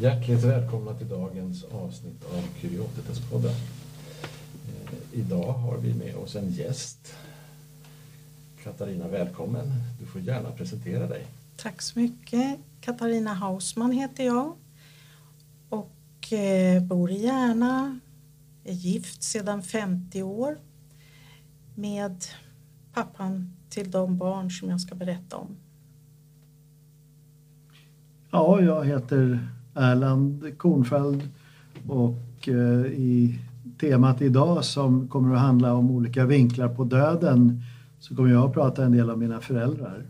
Hjärtligt välkomna till dagens avsnitt av Kuriotetespodden. Eh, idag har vi med oss en gäst. Katarina, välkommen. Du får gärna presentera dig. Tack så mycket. Katarina Hausman heter jag och bor i Järna. Är gift sedan 50 år med pappan till de barn som jag ska berätta om. Ja, jag heter Erland Kornfeldt och eh, i temat idag som kommer att handla om olika vinklar på döden så kommer jag att prata en del om mina föräldrar.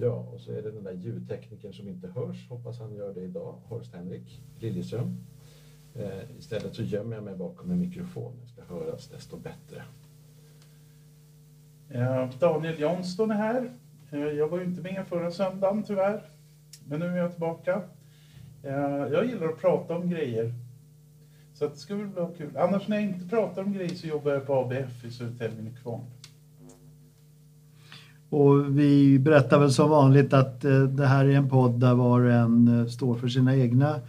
Ja, och så är det den där ljudteknikern som inte hörs, hoppas han gör det idag, Horst Henrik Liljeström. Eh, istället så gömmer jag mig bakom en mikrofon, det ska höras desto bättre. Daniel Johnston är här. Eh, jag var ju inte med förra söndagen tyvärr. Men nu är jag tillbaka. Eh, jag gillar att prata om grejer. Så det ska väl bli kul. Annars när jag inte pratar om grejer så jobbar jag på ABF i Södertälje Nykvarn. Och vi berättar väl som vanligt att eh, det här är en podd där var och en eh, står för sina egna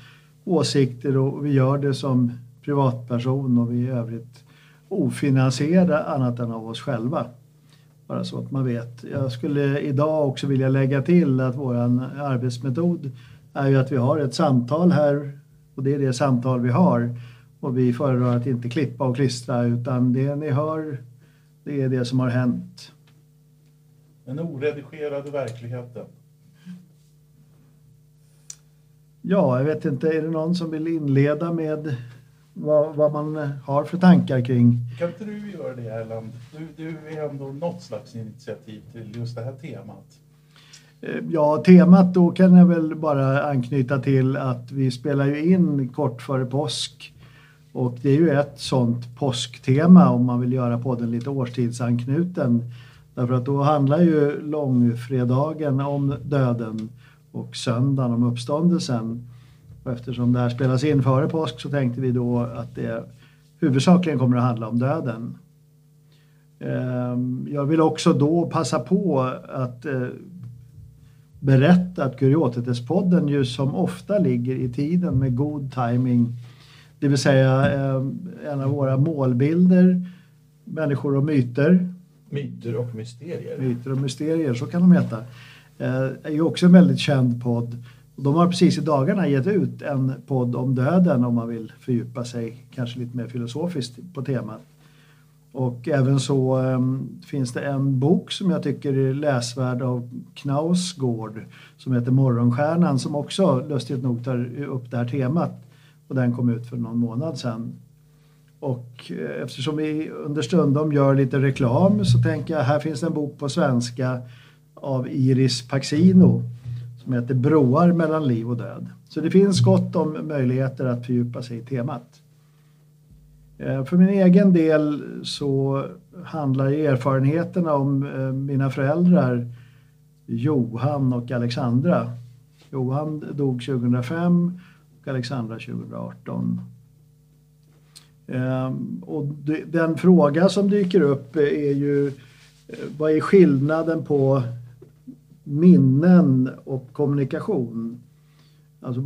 åsikter och vi gör det som privatperson och vi är i övrigt ofinansierade annat än av oss själva. Bara så att man vet. Jag skulle idag också vilja lägga till att vår arbetsmetod är ju att vi har ett samtal här och det är det samtal vi har. Och vi föredrar att inte klippa och klistra utan det ni hör, det är det som har hänt. Den oredigerade verkligheten. Ja, jag vet inte, är det någon som vill inleda med vad, vad man har för tankar kring. Kan inte du göra det Erland? Du, du är ändå något slags initiativ till just det här temat. Eh, ja, temat då kan jag väl bara anknyta till att vi spelar ju in kort före påsk. Och det är ju ett sånt påsktema om man vill göra podden lite årstidsanknuten. Därför att då handlar ju långfredagen om döden och söndagen om uppståndelsen. Och eftersom det här spelas in före påsk så tänkte vi då att det huvudsakligen kommer att handla om döden. Ehm, jag vill också då passa på att eh, berätta att Kuriotetes-podden ju som ofta ligger i tiden med god timing. Det vill säga ehm, en av våra målbilder, människor och myter. Myter och mysterier. Myter och mysterier, så kan de heta. Eh, är ju också en väldigt känd podd de har precis i dagarna gett ut en podd om döden om man vill fördjupa sig kanske lite mer filosofiskt på temat. Och även så um, finns det en bok som jag tycker är läsvärd av Knausgård som heter Morgonstjärnan som också lustigt nog tar upp det här temat. Och den kom ut för någon månad sedan. Och eh, eftersom vi understundom gör lite reklam så tänker jag här finns en bok på svenska av Iris Paxino som heter Broar mellan liv och död. Så det finns gott om möjligheter att fördjupa sig i temat. Eh, för min egen del så handlar erfarenheterna om eh, mina föräldrar Johan och Alexandra. Johan dog 2005 och Alexandra 2018. Ehm, och den fråga som dyker upp är ju eh, vad är skillnaden på minnen och kommunikation. Alltså,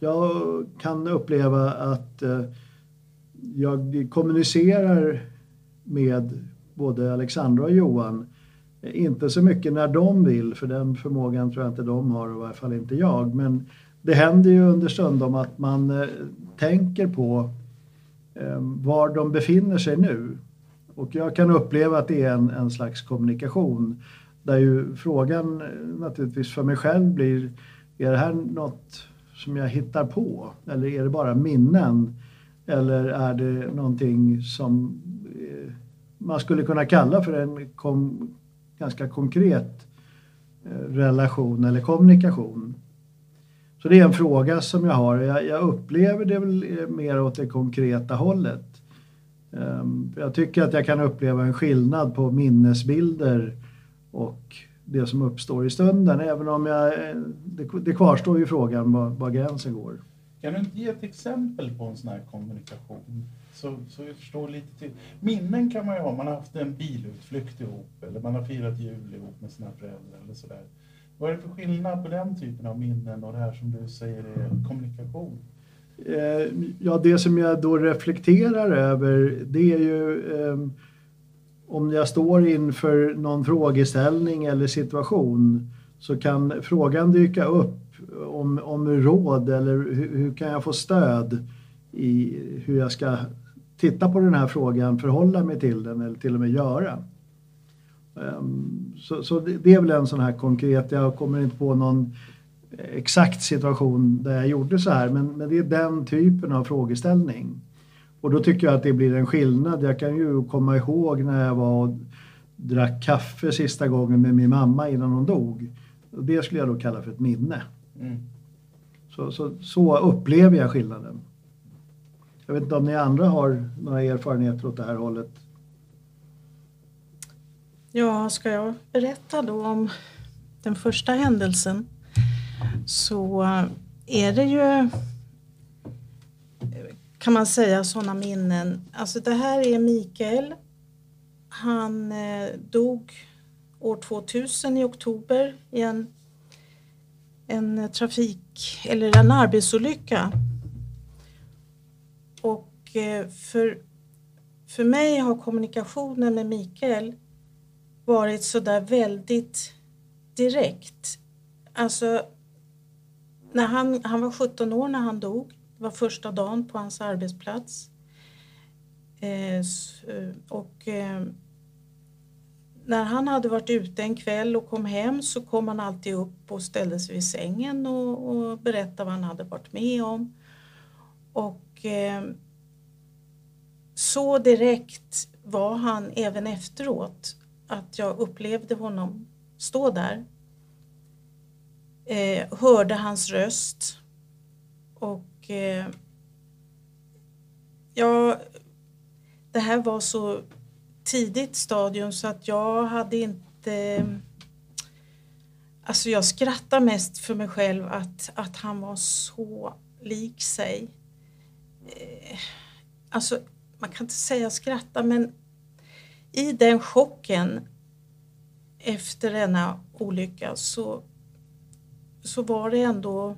jag kan uppleva att eh, jag kommunicerar med både Alexandra och Johan. Inte så mycket när de vill, för den förmågan tror jag inte de har, och i varje fall inte jag. Men det händer ju understundom att man eh, tänker på eh, var de befinner sig nu. Och jag kan uppleva att det är en, en slags kommunikation. Där ju frågan eh, naturligtvis för mig själv blir, är det här något som jag hittar på? Eller är det bara minnen? Eller är det någonting som eh, man skulle kunna kalla för en kom, ganska konkret eh, relation eller kommunikation? Så det är en fråga som jag har. Jag, jag upplever det väl mer åt det konkreta hållet. Ehm, jag tycker att jag kan uppleva en skillnad på minnesbilder och det som uppstår i stunden. Även om jag, det, det kvarstår ju frågan var, var gränsen går. Kan du inte ge ett exempel på en sån här kommunikation? Så, så jag förstår lite till. Minnen kan man ju ha, man har haft en bilutflykt ihop eller man har firat jul ihop med sina föräldrar eller sådär. Vad är det för skillnad på den typen av minnen och det här som du säger är kommunikation? Eh, ja, det som jag då reflekterar över det är ju eh, om jag står inför någon frågeställning eller situation så kan frågan dyka upp om, om råd eller hur, hur kan jag få stöd i hur jag ska titta på den här frågan, förhålla mig till den eller till och med göra. Ehm, så, så det är väl en sån här konkret, jag kommer inte på någon exakt situation där jag gjorde så här men, men det är den typen av frågeställning. Och då tycker jag att det blir en skillnad. Jag kan ju komma ihåg när jag var och drack kaffe sista gången med min mamma innan hon dog. Det skulle jag då kalla för ett minne. Mm. Så, så, så, upplever jag skillnaden. Jag vet inte om ni andra har några erfarenheter åt det här hållet? Ja, ska jag berätta då om den första händelsen så är det ju kan man säga sådana minnen. Alltså det här är Mikael. Han eh, dog år 2000 i oktober i en, en trafik eller en arbetsolycka. Och eh, för, för mig har kommunikationen med Mikael varit sådär väldigt direkt. Alltså, när han, han var 17 år när han dog. Det var första dagen på hans arbetsplats. Eh, eh, och eh, när han hade varit ute en kväll och kom hem så kom han alltid upp och ställde sig vid sängen och, och berättade vad han hade varit med om. Och så direkt var han även efteråt att jag upplevde honom stå där. Eh, hörde hans röst och eh, ja, det här var så tidigt stadium så att jag hade inte... Alltså jag skrattar mest för mig själv att, att han var så lik sig. Eh, alltså, man kan inte säga skratta men i den chocken efter denna olycka så, så var det ändå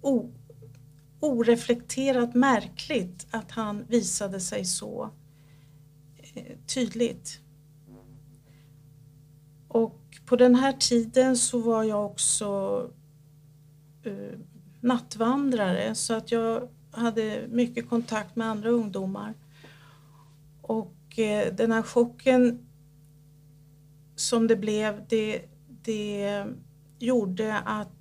o, oreflekterat märkligt att han visade sig så eh, tydligt. Och på den här tiden så var jag också eh, nattvandrare så att jag hade mycket kontakt med andra ungdomar. Och eh, den här chocken som det blev, det, det gjorde att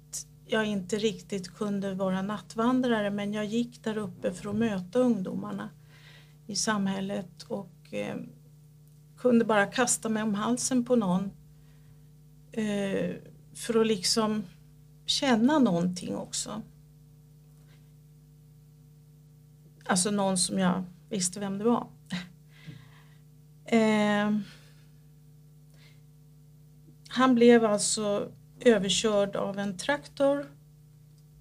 jag inte riktigt kunde vara nattvandrare men jag gick där uppe för att möta ungdomarna i samhället och eh, kunde bara kasta mig om halsen på någon eh, för att liksom känna någonting också. Alltså någon som jag visste vem det var. eh, han blev alltså överkörd av en traktor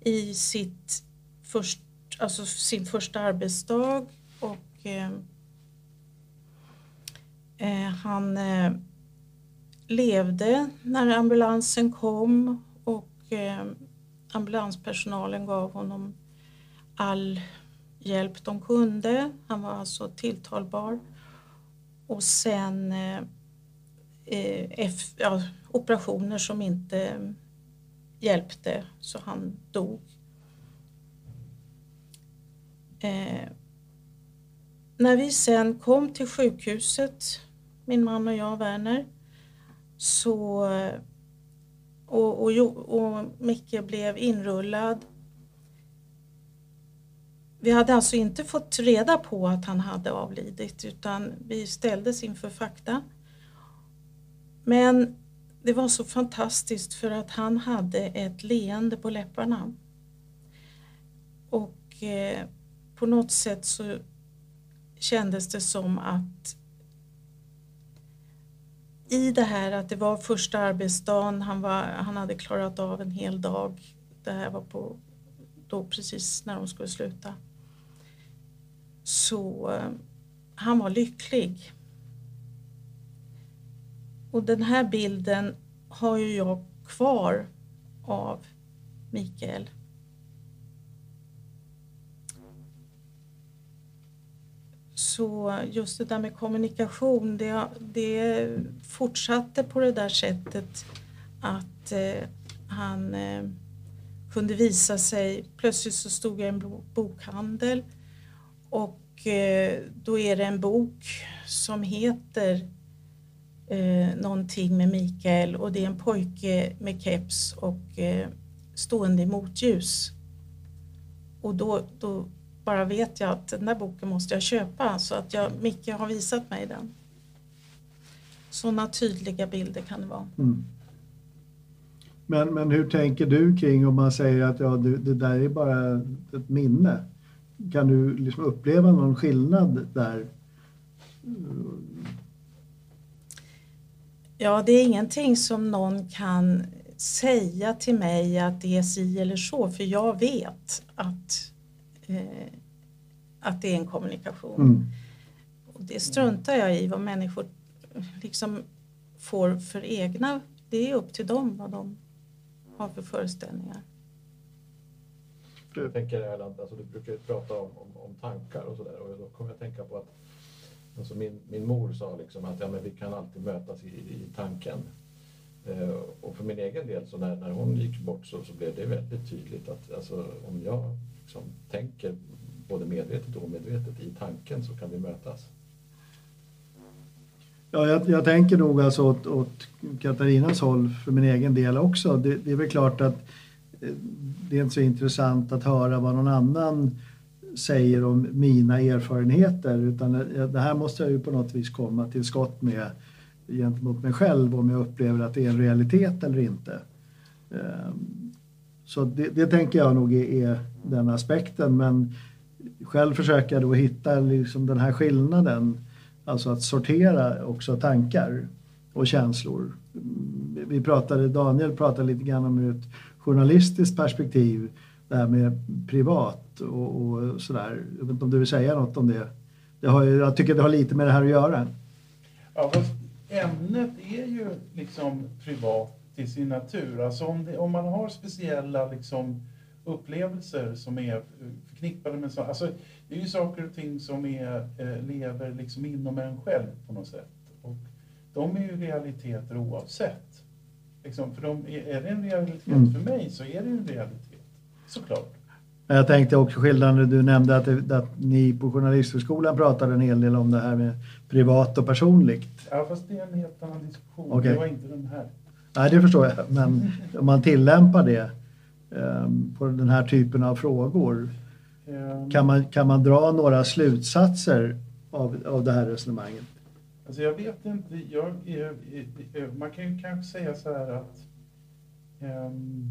i sitt först, alltså sin första arbetsdag och eh, eh, han eh, levde när ambulansen kom och eh, ambulanspersonalen gav honom all hjälp de kunde. Han var alltså tilltalbar. Och sen eh, Eh, F, ja, operationer som inte hjälpte så han dog. Eh, när vi sen kom till sjukhuset, min man och jag, Werner, så, och, och, och Micke blev inrullad. Vi hade alltså inte fått reda på att han hade avlidit utan vi ställdes inför fakta. Men det var så fantastiskt för att han hade ett leende på läpparna. Och eh, på något sätt så kändes det som att i det här att det var första arbetsdagen, han, var, han hade klarat av en hel dag. Det här var på, då precis när de skulle sluta. Så eh, han var lycklig och den här bilden har ju jag kvar av Mikael. Så just det där med kommunikation, det, det fortsatte på det där sättet att eh, han eh, kunde visa sig, plötsligt så stod jag i en bokhandel och eh, då är det en bok som heter eh, någonting med Mikael och det är en pojke med keps och eh, stående i motljus. Och då, då bara vet jag att den där boken måste jag köpa så att jag, Micke har visat mig den. Sådana tydliga bilder kan det vara. Mm. Men, men hur tänker du kring om man säger att ja, det, det där är bara ett minne? Kan du liksom uppleva någon skillnad där? Ja, det är ingenting som någon kan säga till mig att det är si eller så, för jag vet att, eh, att det är en kommunikation. Mm. Och det struntar jag i vad människor liksom får för egna, det är upp till dem vad de har för föreställningar. Jag tänker alltså du brukar ju prata om, om, om tankar och sådär och då kommer jag tänka på att alltså min, min mor sa liksom att ja, men vi kan alltid mötas i, i tanken. Eh, och för min egen del, så när, när hon gick bort så, så blev det väldigt tydligt att alltså, om jag liksom tänker både medvetet och omedvetet i tanken så kan vi mötas. Ja, jag, jag tänker nog alltså åt, åt, Katarinas håll för min egen del också. Det, det, är väl klart att eh, det är inte så intressant att höra vad någon annan säger om mina erfarenheter utan det här måste jag ju på något vis komma till skott med gentemot mig själv om jag upplever att det är en realitet eller inte. Ehm, så det, det tänker jag nog är, den aspekten men själv försöker jag då hitta liksom den här skillnaden Alltså att sortera också tankar och känslor. Mm, vi pratade, Daniel pratade lite grann om ett journalistiskt perspektiv, det här med privat och, och sådär. Jag vet inte om du vill säga något om det? det har, jag tycker det har lite med det här att göra. Ja, fast ämnet är ju liksom privat till sin natur. Alltså om, det, om man har speciella liksom upplevelser som är förknippade med så, alltså det är ju saker och ting som är, eh, lever liksom inom en själv på något sätt. Och de är ju realiteter oavsett. Liksom, för de, är det en realitet mm. för mig så är det en realitet, såklart. Jag tänkte också skillnaden, du nämnde att, det, att ni på Journalisthögskolan pratade en hel del om det här med privat och personligt. Ja, fast det är en helt annan diskussion. Okay. Det var inte den här. Nej, det förstår jag. Men om man tillämpar det um, på den här typen av frågor Ehm. Kan man, kan man dra några slutsatser av, av det här resonemanget? Alltså jag vet inte. Jag, man kan ju kanske säga så här att um,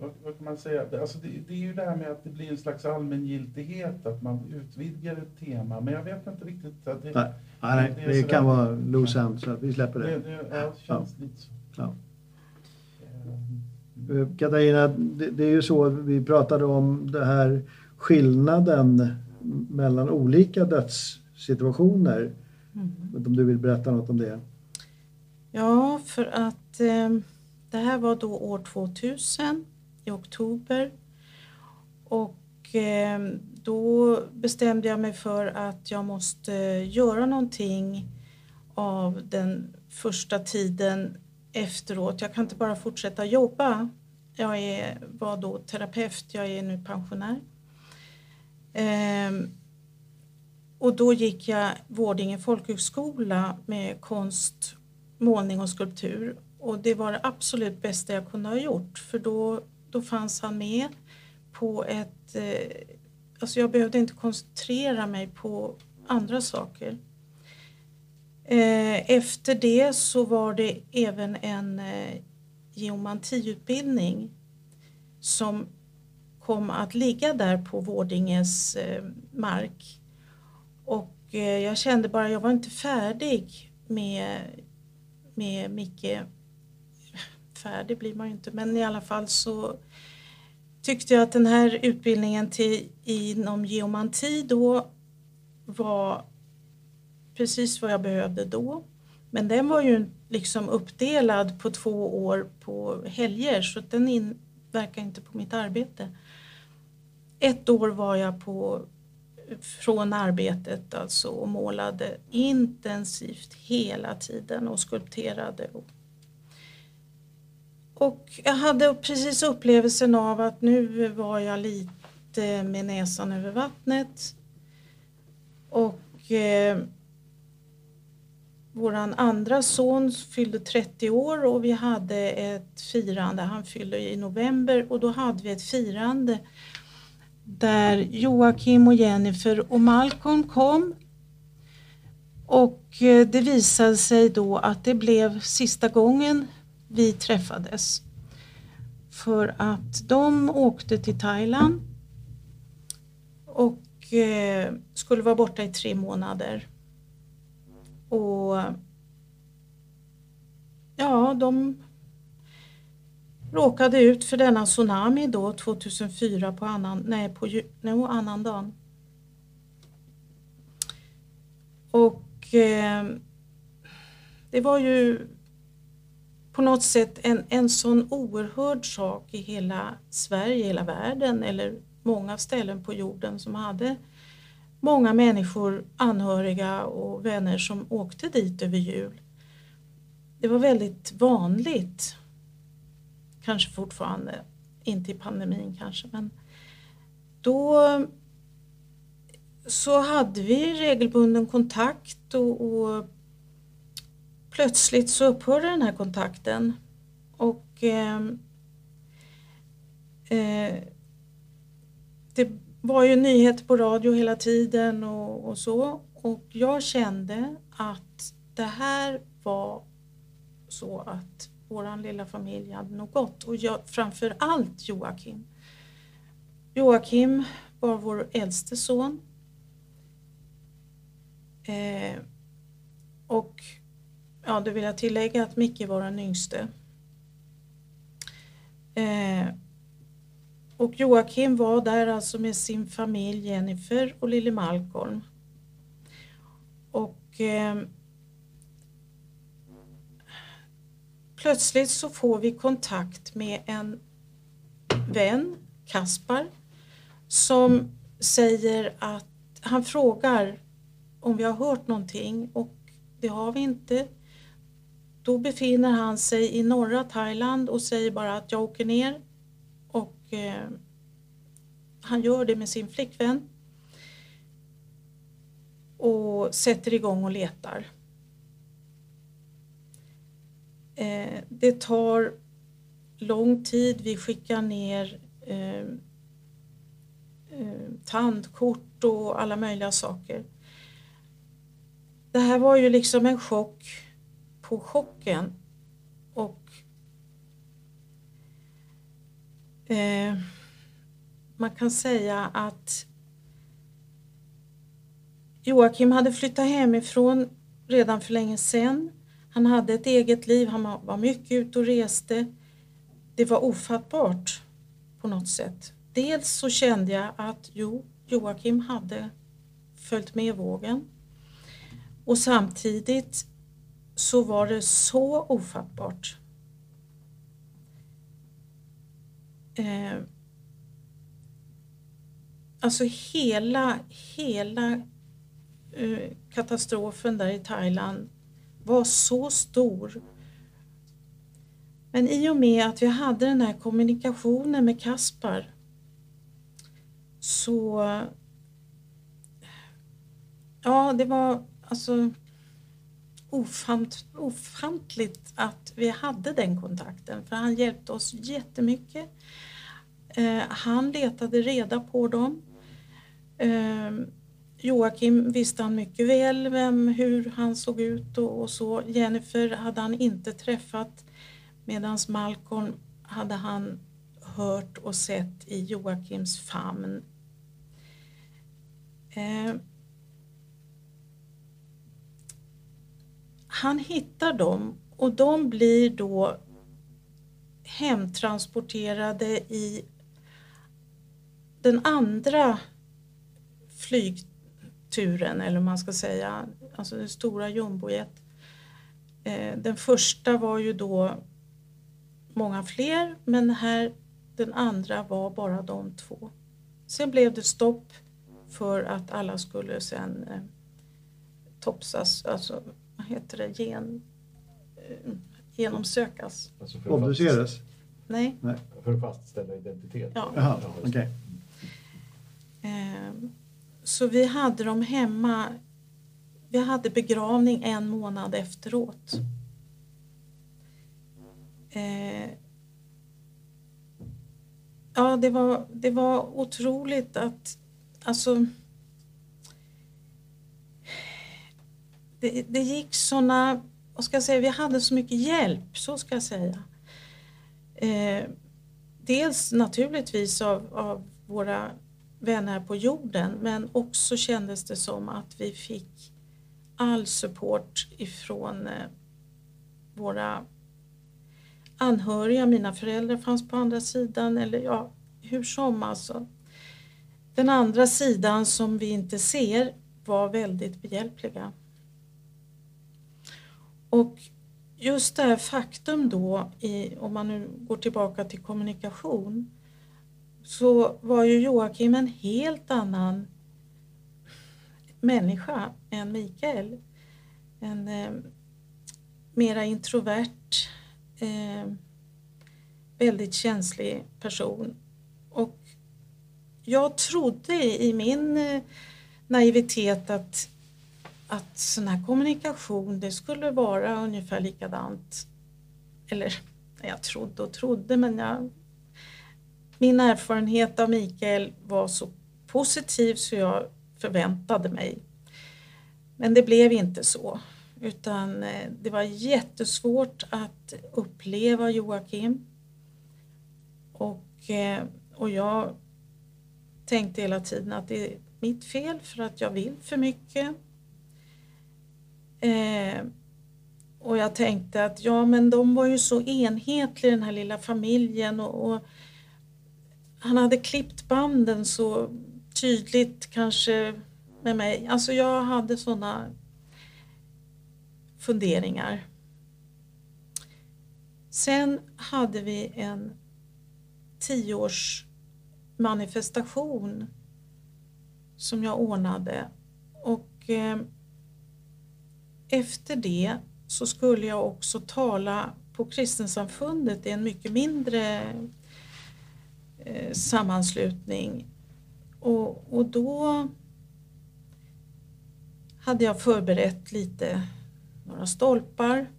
vad, vad, kan man säga? Alltså det, det, är ju det här med att det blir en slags allmängiltighet, att man utvidgar ett tema. Men jag vet inte riktigt. Att det, nej, nej, det, det kan vara loose end, så vi släpper det. Det, det ja, känns ja. lite så. Ja. Eh, Katarina, det, det, är ju så, vi pratade om det här skillnaden mellan olika dödssituationer. Mm. Om du vill berätta något om det? Ja, för att eh, det här var då år 2000 i oktober och eh, då bestämde jag mig för att jag måste göra någonting av den första tiden efteråt. Jag kan inte bara fortsätta jobba jag är, var då terapeut, jag är nu pensionär. Ehm, och då gick jag Vårdinge folkhögskola med konst, målning och skulptur. Och det var det absolut bästa jag kunde ha gjort för då, då fanns han med på ett... Eh, alltså jag behövde inte koncentrera mig på andra saker. Eh, efter det så var det även en eh, geomantiutbildning som kom att ligga där på Vårdinges eh, mark. Och eh, jag kände bara, jag var inte färdig med, med Micke. Färdig blir man ju inte, men i alla fall så tyckte jag att den här utbildningen till, inom geomanti då var precis vad jag behövde då. Men den var ju liksom uppdelad på två år på helger så den inverkar inte på mitt arbete. Ett år var jag på, från arbetet alltså och målade intensivt hela tiden och skulpterade. Och jag hade precis upplevelsen av att nu var jag lite med näsan över vattnet. Och eh, våran andra son fyllde 30 år och vi hade ett firande. Han fyllde i november och då hade vi ett firande där Joakim och Jennifer och Malcolm kom. Och eh, det visade sig då att det blev sista gången vi träffades. För att de åkte till Thailand och eh, skulle vara borta i tre månader. Och ja, de råkade ut för denna tsunami då 2004 på annan, nej, på no, annandagen. Och eh, det var ju på något sätt en, en sån oerhörd sak i hela Sverige, hela världen eller många ställen på jorden som hade många människor, anhöriga och vänner som åkte dit över jul. Det var väldigt vanligt, kanske fortfarande, inte i pandemin kanske, men då så hade vi regelbunden kontakt och, och plötsligt så upphörde den här kontakten och eh, eh, det var ju nyheter på radio hela tiden och, och, så och jag kände att det här var så att våran lilla familj hade nog gått och jag, framför allt Joakim. Joakim var vår äldste son. Eh, och ja, det vill jag tillägga att Micke var den yngste. Eh, och Joakim var där alltså med sin familj Jennifer och lille Malcolm. Och eh, plötsligt så får vi kontakt med en vän, Kaspar, som säger att han frågar om vi har hört någonting och det har vi inte. Då befinner han sig i norra Thailand och säger bara att jag åker ner och eh, han gör det med sin flickvän och sätter igång och letar. Eh, det tar lång tid. Vi skickar ner eh, eh, tandkort och alla möjliga saker. Det här var ju liksom en chock på chocken och eh, man kan säga att Joakim hade flyttat hemifrån redan för länge sedan. Han hade ett eget liv, han var mycket ute och reste. Det var ofattbart på något sätt. Dels så kände jag att jo, Joakim hade följt med vågen och samtidigt så var det så ofattbart. Eh, alltså hela, hela eh, katastrofen där i Thailand var så stor. Men i och med att vi hade den här kommunikationen med Kaspar så Ja, det var alltså ofant, ofantligt att vi hade den kontakten för han hjälpte oss jättemycket. Eh, han letade reda på dem. Eh, Joakim visste han mycket väl vem, hur han såg ut och, och så. Jennifer hade han inte träffat medan Malcolm hade han hört och sett i Joakims famn. Eh, han hittar dem och de blir då hemtransporterade i den andra flygturen, eller man ska säga, alltså den stora jumbojet. Eh, den första var ju då många fler men här den andra var bara de två. Sen blev det stopp för att alla skulle sen eh, topsas, alltså vad heter det, gen, eh, genomsökas. Alltså för, att Obduceras? Nej. fast, för att fastställa identitet. Ja. Jaha, det. Eh, så vi hade dem hemma. Vi hade begravning en månad efteråt. Eh, ja, det var, det var otroligt att... Alltså... Det, det gick såna... Vad ska jag säga? Vi hade så mycket hjälp, så ska jag säga. Eh, dels naturligtvis av, av våra vänner på jorden men också kändes det som att vi fick all support ifrån eh, våra anhöriga. Mina föräldrar fanns på andra sidan eller ja, hur som alltså. Den andra sidan som vi inte ser var väldigt behjälpliga. Och just det här faktum då, i, om man nu går tillbaka till kommunikation, så var ju Joakim en helt annan människa än Mikael. En eh, mera introvert, eh, väldigt känslig person. Och jag trodde i min eh, naivitet att, att sån här kommunikation det skulle vara ungefär likadant. Eller jag trodde och trodde men jag min erfarenhet av Mikael var så positiv så jag förväntade mig. Men det blev inte så, utan eh, det var jättesvårt att uppleva Joakim. Och, eh, och jag tänkte hela tiden att det är mitt fel för att jag vill för mycket. Eh, och jag tänkte att ja, men de var ju så enhetliga den här lilla familjen och, och han hade klippt banden så tydligt kanske med mig. Alltså jag hade sådana funderingar. Sen hade vi en tioårsmanifestation som jag ordnade och eh, efter det så skulle jag också tala på Kristensamfundet i en mycket mindre eh, sammanslutning. Och, och då hade jag förberett lite, några stolpar.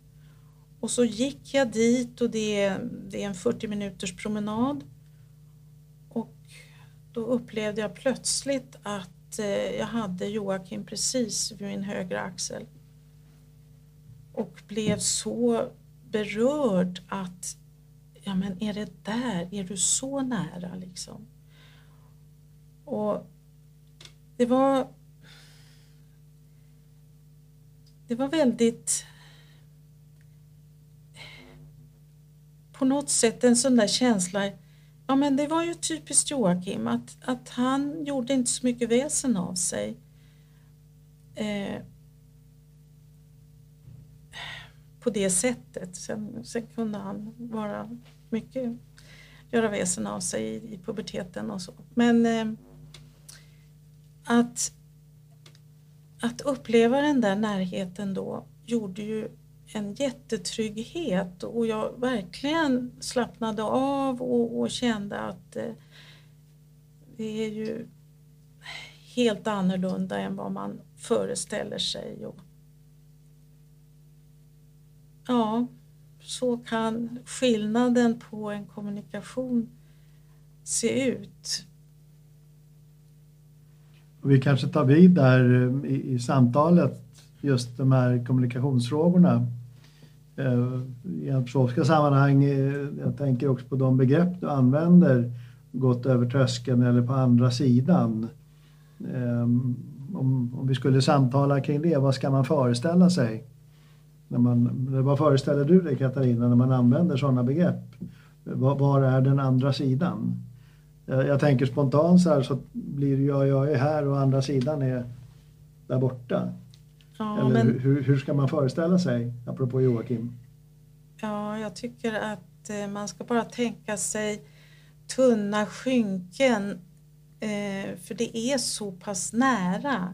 Och så gick jag dit och det är, det är en 40 minuters promenad. Och då upplevde jag plötsligt att eh, jag hade Joakim precis vid min högra axel. Och blev så berörd att ja men är det där, är du så nära liksom? Och det var det var väldigt på något sätt en sån där känsla Ja men det var ju typiskt Joakim att, att han gjorde inte så mycket väsen av sig. Eh, på det sättet. Sen, sen kunde han vara mycket, göra väsen av sig i, i puberteten och så. Men eh, att, att uppleva den där närheten då gjorde ju en jättetrygghet och jag verkligen slappnade av och, och kände att eh, det är ju helt annorlunda än vad man föreställer sig. Och, ja, så kan skillnaden på en kommunikation se ut. Vi kanske tar vid där eh, i, i samtalet, just de här kommunikationsfrågorna. Eh, I antroposofiska sammanhang, eh, jag tänker också på de begrepp du använder, gått över tröskeln eller på andra sidan. Om, om vi skulle samtala kring det, vad ska man föreställa sig? När man, vad föreställer du dig Katarina när man använder sådana begrepp? Var, var är den andra sidan? Jag, jag tänker spontant så här så blir jag, jag är här och andra sidan är där borta. Ja, Eller men, hur, hur ska man föreställa sig, apropå Joakim? ja, jag tycker att eh, man ska bara tänka sig tunna skynken eh, för det är så pass nära.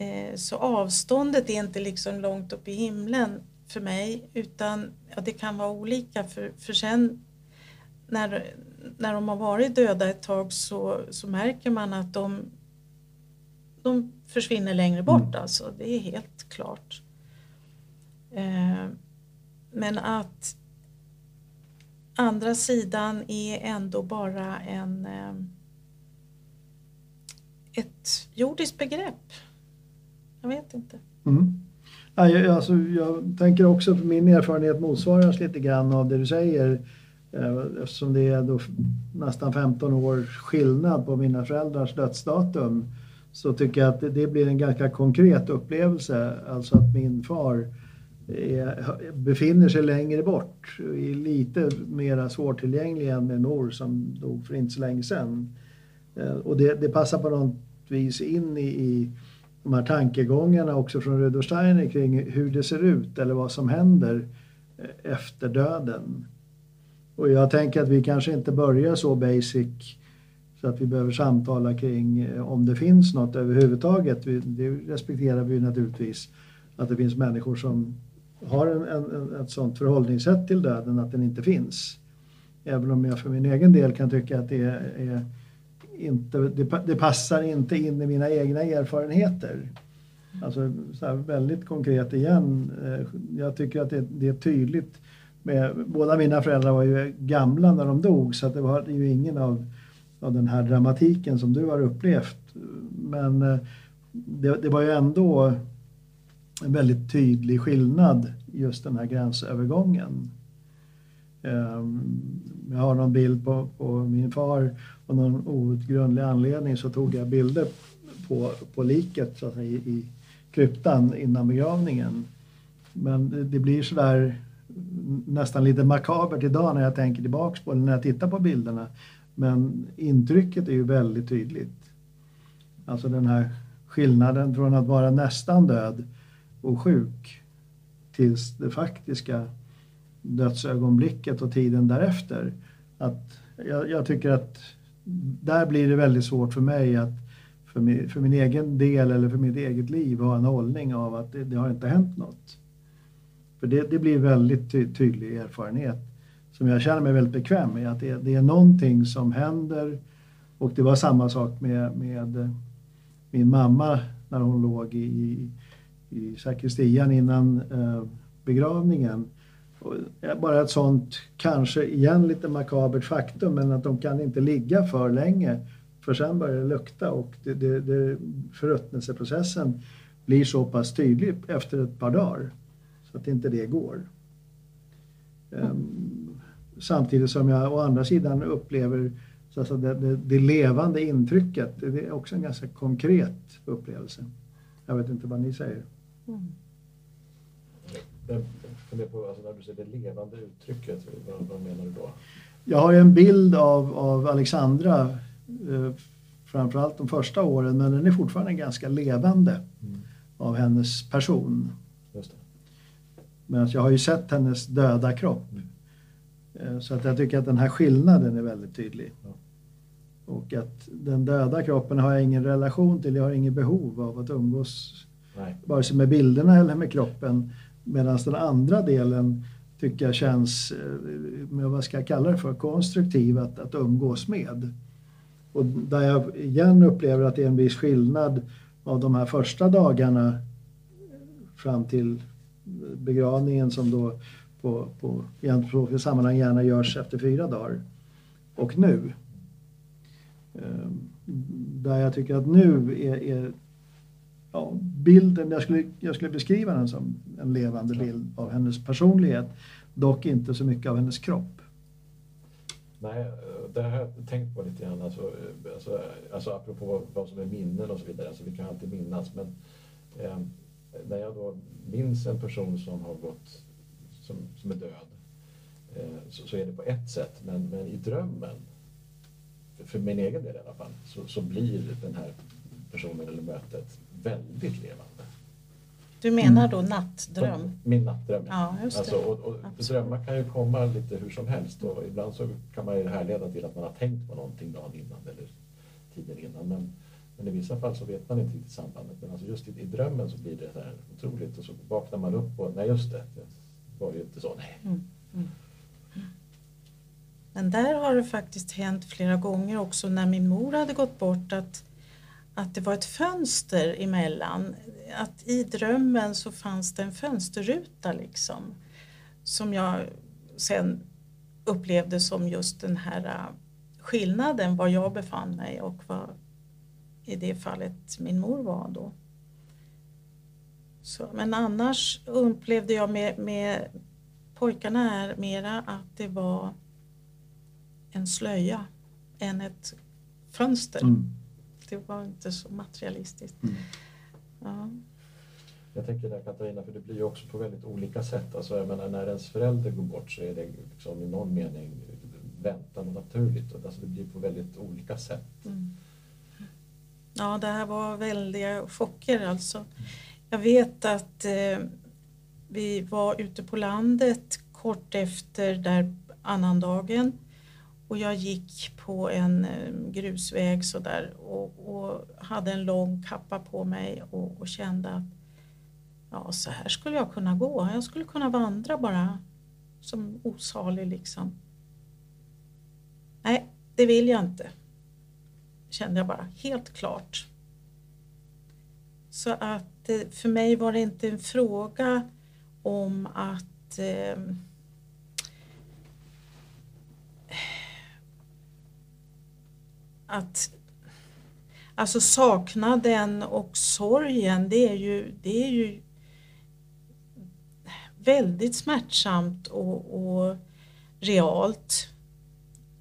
Eh, så avståndet är inte liksom långt upp i himlen för mig utan ja, det kan vara olika för, för sen när, när de har varit döda ett tag så, så märker man att de, de försvinner längre bort Mm. alltså, det är helt klart. Eh, men att andra sidan är ändå bara en eh, ett jordiskt begrepp. Jag vet inte. Mm. Nej, jag, alltså, jag tänker också att min erfarenhet motsvaras lite grann av det du säger. Eh, eftersom det är då nästan 15 års skillnad på mina föräldrars dödsdatum så tycker jag att det, det blir en ganska konkret upplevelse. Alltså att min far är, befinner sig längre bort, är lite mer svårtillgänglig än min mor som dog för inte så länge sedan. Eh, och det, det passar på något vis in i, i de här tankegångarna också från Rudolf Steiner kring hur det ser ut eller vad som händer eh, efter döden. Och jag tänker att vi kanske inte börjar så basic så att vi behöver samtala kring eh, om det finns något överhuvudtaget. Det respekterar vi naturligtvis att det finns människor som har en, en, en, ett sådant förhållningssätt till döden att den inte finns. Även om jag för min egen del kan tycka att det är inte, det, det passar inte in i mina egna erfarenheter. Alltså så här väldigt konkret igen. Eh, jag tycker att det, det är tydligt. Med, båda mina föräldrar var ju gamla när de dog så att det var ju ingen av, av den här dramatiken som du har upplevt. Men eh, det, det var ju ändå en väldigt tydlig skillnad just den här gränsövergången. Ehm, jag har någon bild på, på min far av någon outgrundlig anledning så tog jag bilder på, på liket så att säga, i, i kryptan innan begravningen. Men det, det blir sådär nästan lite makabert idag när jag tänker tillbaks på det, när jag tittar på bilderna. Men intrycket är ju väldigt tydligt. Alltså den här skillnaden från att vara nästan död och sjuk tills det faktiska dödsögonblicket och tiden därefter. Att jag, jag tycker att där blir det väldigt svårt för mig att för min, för min egen del eller för mitt eget liv ha en hållning av att det, det har inte hänt något. För det, det blir väldigt ty, tydlig erfarenhet som jag känner mig väldigt bekväm med. Att det, det är någonting som händer och det var samma sak med, med eh, min mamma när hon låg i, i, i sakristian innan eh, begravningen. Bara ett sånt, kanske igen lite makabert faktum, men att de kan inte ligga för länge för sen börjar det lukta och det, det, det, förruttnelseprocessen blir så pass tydlig efter ett par dagar så att inte det går. Um, samtidigt som jag å andra sidan upplever så att det, det, det levande intrycket. Det är också en ganska konkret upplevelse. Jag vet inte vad ni säger. Mm. Jag funderar på, alltså när du säger det levande uttrycket, vad, vad menar du då? Jag har ju en bild av, av Alexandra, eh, framförallt de första åren, men den är fortfarande ganska levande Mm. av hennes person. Just. Men jag har ju sett hennes döda kropp. Mm. Eh, Så att jag tycker att den här skillnaden är väldigt tydlig. Ja. Och att den döda kroppen har jag ingen relation till, jag har ingen behov av att umgås Nej. vare sig med bilderna eller med kroppen. Medan den andra delen tycker jag känns, eh, med vad ska jag kalla det för, konstruktiv att, att umgås med. Och där jag igen upplever att det är en viss skillnad av de här första dagarna eh, fram till begravningen som då på, på, i antroposofiska sammanhang gärna görs efter fyra dagar. Och nu. Eh, där jag tycker att nu är, är ja, bilden, jag skulle, jag skulle beskriva den som en levande bild av hennes personlighet. Dock inte så mycket av hennes kropp. Nej, det har jag tänkt på lite grann. Alltså, alltså, alltså apropå vad, som är minnen och så vidare. Alltså, vi kan alltid minnas. Men eh, när jag då minns en person som har gått, som, som är död, eh, så, så är det på ett sätt. Men, men i drömmen, för, för min egen del i alla fall, så, så blir den här personen eller mötet väldigt levande. Du menar då nattdröm? Min nattdröm. Ja, just det. Alltså, och, och drömmar kan ju komma lite hur som helst och ibland så kan man ju härleda till att man har tänkt på någonting dagen innan eller tiden innan. Men, men i vissa fall så vet man inte riktigt sambandet. Men alltså just i, i drömmen så blir det så här otroligt och så vaknar man upp och nej just det, det var ju inte så. Nej. Mm. Mm. Men där har det faktiskt hänt flera gånger också när min mor hade gått bort att, att det var ett fönster emellan. Att i drömmen så fanns det en fönsterruta liksom. Som jag sen upplevde som just den här äh, skillnaden var jag befann mig och vad i det fallet min mor var då. Så, men annars upplevde jag med, med pojkarna här mera att det var en slöja än ett fönster. Mm. Det var inte så materialistiskt. Mm. Ja. Jag tänker där Katarina, för det blir ju också på väldigt olika sätt. Alltså, jag menar, när ens förälder går bort så är det liksom i någon mening väntan och naturligt. Alltså, det blir på väldigt olika sätt. Mm. Ja, det här var väldiga chocker alltså. Jag vet att eh, vi var ute på landet kort efter där annandagen och jag gick på en eh, grusväg sådär och, och hade en lång kappa på mig och, och, kände att ja, så här skulle jag kunna gå. Jag skulle kunna vandra bara som osalig liksom. Nej, det vill jag inte. Kände jag bara helt klart. Så att eh, för mig var det inte en fråga om att eh, att alltså saknaden och sorgen det är ju, det är ju väldigt smärtsamt och, och realt.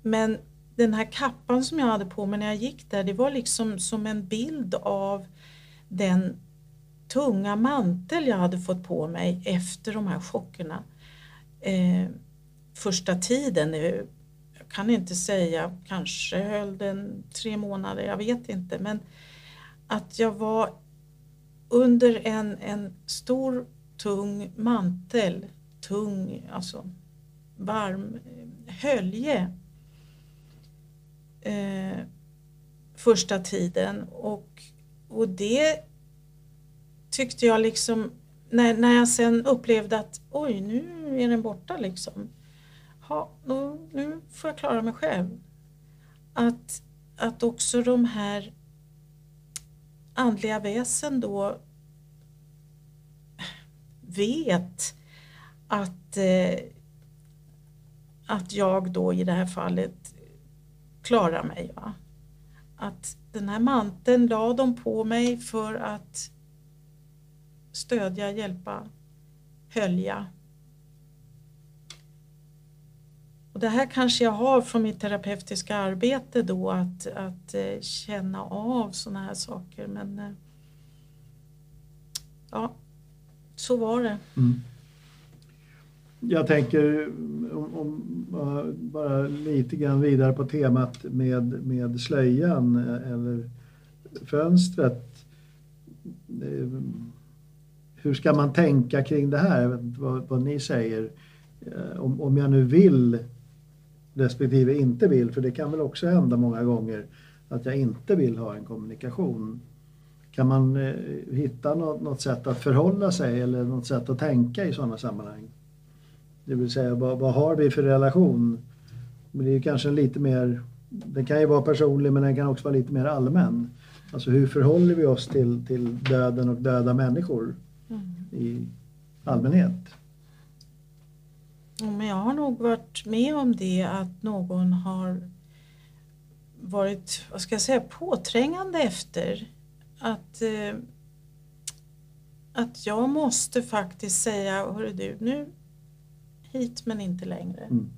Men den här kappan som jag hade på mig när jag gick där det var liksom som en bild av den tunga mantel jag hade fått på mig efter de här chockerna. Eh, första tiden, eh, kan inte säga, kanske höll den tre månader, jag vet inte. Men att jag var under en, en stor tung mantel, tung, alltså varm hölje eh, första tiden och, och det tyckte jag liksom när, när jag sen upplevde att oj nu är den borta liksom ha, nu, nu får jag klara mig själv. Att, att också de här andliga väsen då vet att, eh, att jag då i det här fallet klarar mig. Va? Att den här manteln la de på mig för att stödja, hjälpa, hölja Och det här kanske jag har från mitt terapeutiska arbete då att, att eh, känna av sådana här saker men eh, ja, så var det. Mm. Jag tänker om, om, eh, bara lite grann vidare på temat med, med slöjan eller fönstret. Hur ska man tänka kring det här? Jag vet inte vad, vad ni säger. Om, om jag nu vill respektive inte vill, för det kan väl också hända många gånger att jag inte vill ha en kommunikation. Kan man eh, hitta något, något, sätt att förhålla sig eller något sätt att tänka i sådana sammanhang? Det vill säga, vad, vad har vi för relation? Men det är kanske lite mer, den kan ju vara personlig men den kan också vara lite mer allmän. Alltså hur förhåller vi oss till, till döden och döda människor mm. i allmänhet? Men jag har nog varit med om det att någon har varit, vad ska jag säga, påträngande efter att, eh, att jag måste faktiskt säga, hörru du, nu hit men inte längre. Mm.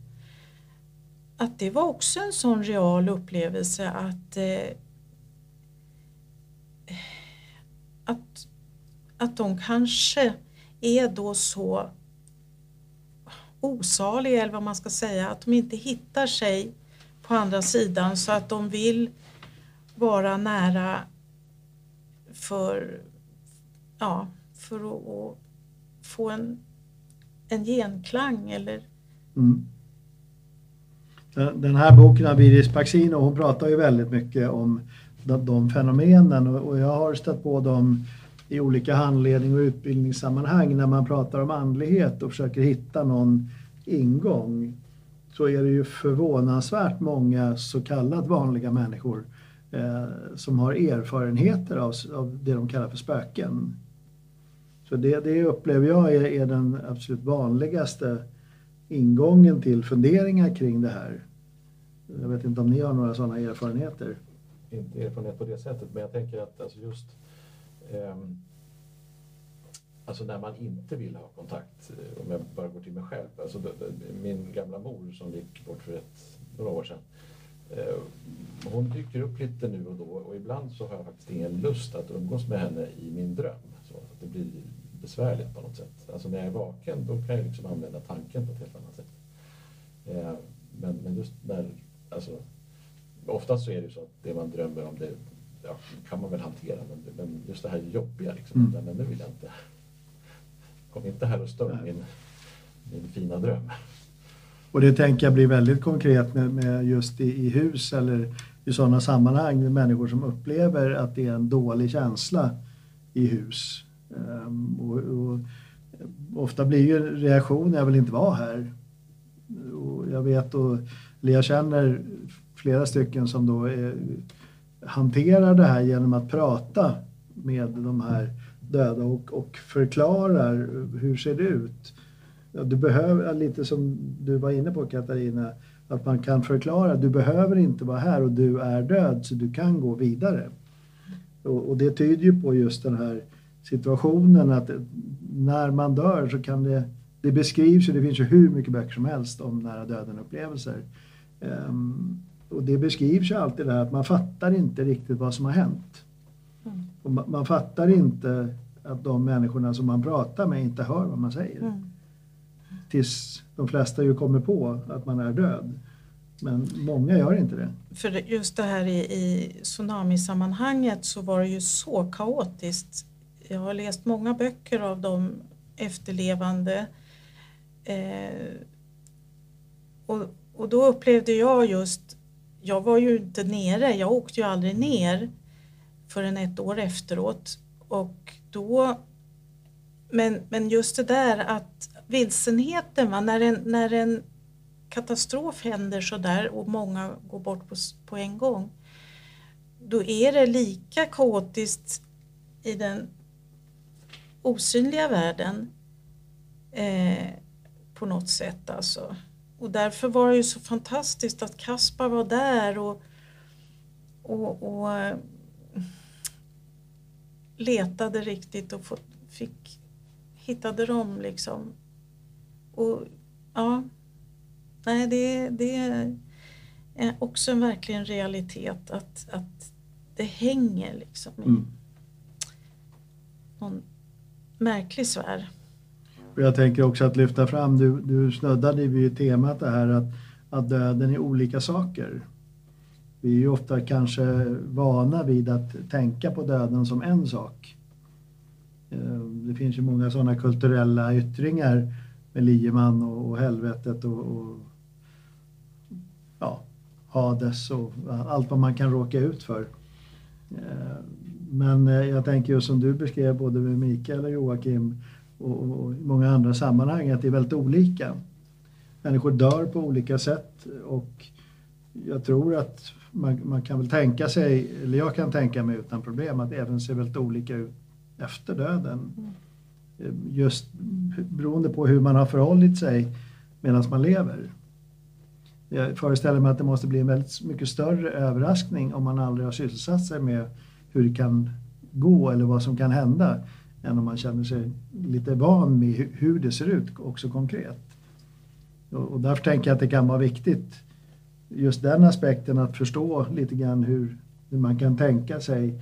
Att det var också en sån real upplevelse att eh, att, att de kanske är då så osaliga eller vad man ska säga, att de inte hittar sig på andra sidan så att de vill vara nära för, ja, för att, få en, en genklang eller Mm. Den den här boken av Iris Paxino, hon pratar ju väldigt mycket om de, de fenomenen och, och jag har stött på dem i olika handledning och utbildningssammanhang när man pratar om andlighet och försöker hitta någon ingång så är det ju förvånansvärt många så kallat vanliga människor eh, som har erfarenheter av, av det de kallar för spöken. Så det, det upplever jag är, är den absolut vanligaste ingången till funderingar kring det här. Jag vet inte om ni har några sådana erfarenheter? Inte erfarenhet på det sättet, men jag tänker att alltså just Ehm, alltså när man inte vill ha kontakt, eh, om jag bara går till mig själv. Alltså min gamla mor som gick bort för ett, några år sedan. Eh, hon dyker upp lite nu och då och ibland så har jag faktiskt ingen lust att umgås med henne i min dröm. Så att det blir besvärligt på något sätt. Alltså när jag är vaken då kan jag liksom använda tanken på ett helt annat sätt. Eh, men, men just när, alltså oftast så är det ju så att det man drömmer om det ja, kan man väl hantera men, men just det här jobbiga liksom, Mm. men nu vill jag inte. Kom inte här och stör Nej. min, min fina dröm. Och det tänker jag blir väldigt konkret med, med just i, i hus eller i sådana sammanhang med människor som upplever att det är en dålig känsla i hus. Ehm, och, och, ofta blir ju en reaktion, jag vill inte vara här. Och jag vet och eller jag känner flera stycken som då är, hanterar det här genom att prata med de här döda och, och förklarar hur ser det ut. Du behöver, lite som du var inne på Katarina, att man kan förklara, du behöver inte vara här och du är död så du kan gå vidare. Och, och det tyder ju på just den här situationen att när man dör så kan det, det beskrivs ju, det finns ju hur mycket böcker som helst om nära döden-upplevelser. Ehm, och det beskrivs ju alltid det här att man fattar inte riktigt vad som har hänt. Mm. Och man, man fattar inte att de människorna som man pratar med inte hör vad man säger mm. tills de flesta ju kommer på att man är död. Men många gör inte det. För just det här i, i tsunamisammanhanget så var det ju så kaotiskt. Jag har läst många böcker av de efterlevande. Eh, och, och då upplevde jag just, jag var ju inte nere, jag åkte ju aldrig ner förrän ett år efteråt. Och då, men, men just det där att vilsenheten, va, när, en, när en katastrof händer så där och många går bort på, på en gång, då är det lika kaotiskt i den osynliga världen eh, på något sätt alltså. Och därför var det ju så fantastiskt att Kaspar var där och, och, och eh, letade riktigt och fått, fick, hittade dem liksom. Och ja, nej det, det är också en verkligen realitet att, att det hänger liksom i Mm. någon märklig sfär. Och jag tänker också att lyfta fram, du, du snuddade vid temat det här att, att döden är olika saker. Vi är ju ofta kanske vana vid att tänka på döden som en sak. Eh, det finns ju många sådana kulturella yttringar med lieman och, och helvetet och, och ja, Hades och allt vad man kan råka ut för. Eh, men eh, jag tänker ju som du beskrev både med Mikael och Joakim och, och, i många andra sammanhang att det är väldigt olika. Människor dör på olika sätt och jag tror att man, man kan väl tänka sig, eller jag kan tänka mig utan problem, att det även ser väldigt olika ut efter döden. Eh, just beroende på hur man har förhållit sig medan man lever. Jag föreställer mig att det måste bli en väldigt mycket större överraskning om man aldrig har sysselsatt sig med hur det kan gå eller vad som kan hända än om man känner sig lite van med hu- hur det ser ut också konkret. Och och därför tänker jag att det kan vara viktigt just den aspekten att förstå lite grann hur, hur man kan tänka sig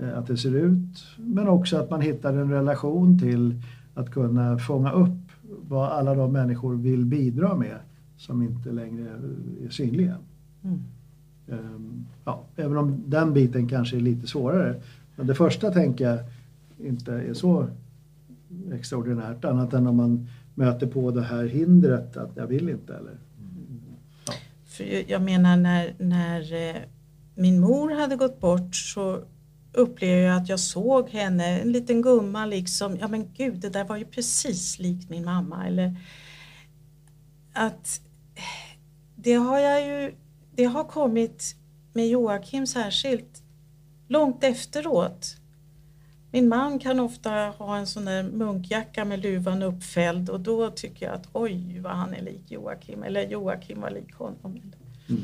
eh, att det ser ut men också att man hittar en relation till att kunna fånga upp vad alla de människor vill bidra med som inte längre är synliga. Mm. Ehm, Ja, även om den biten kanske är lite svårare. Men det första tänker jag inte är så extraordinärt annat än om man möter på det här hindret att jag vill inte eller För jag menar när, när eh, min mor hade gått bort så upplevde jag att jag såg henne, en liten gumma liksom, ja men gud det där var ju precis likt min mamma eller att det har jag ju, det har kommit med Joakim särskilt långt efteråt. Min man kan ofta ha en sån där munkjacka med luvan uppfälld och då tycker jag att oj vad han är lik Joakim eller Joakim var lik honom. Mm.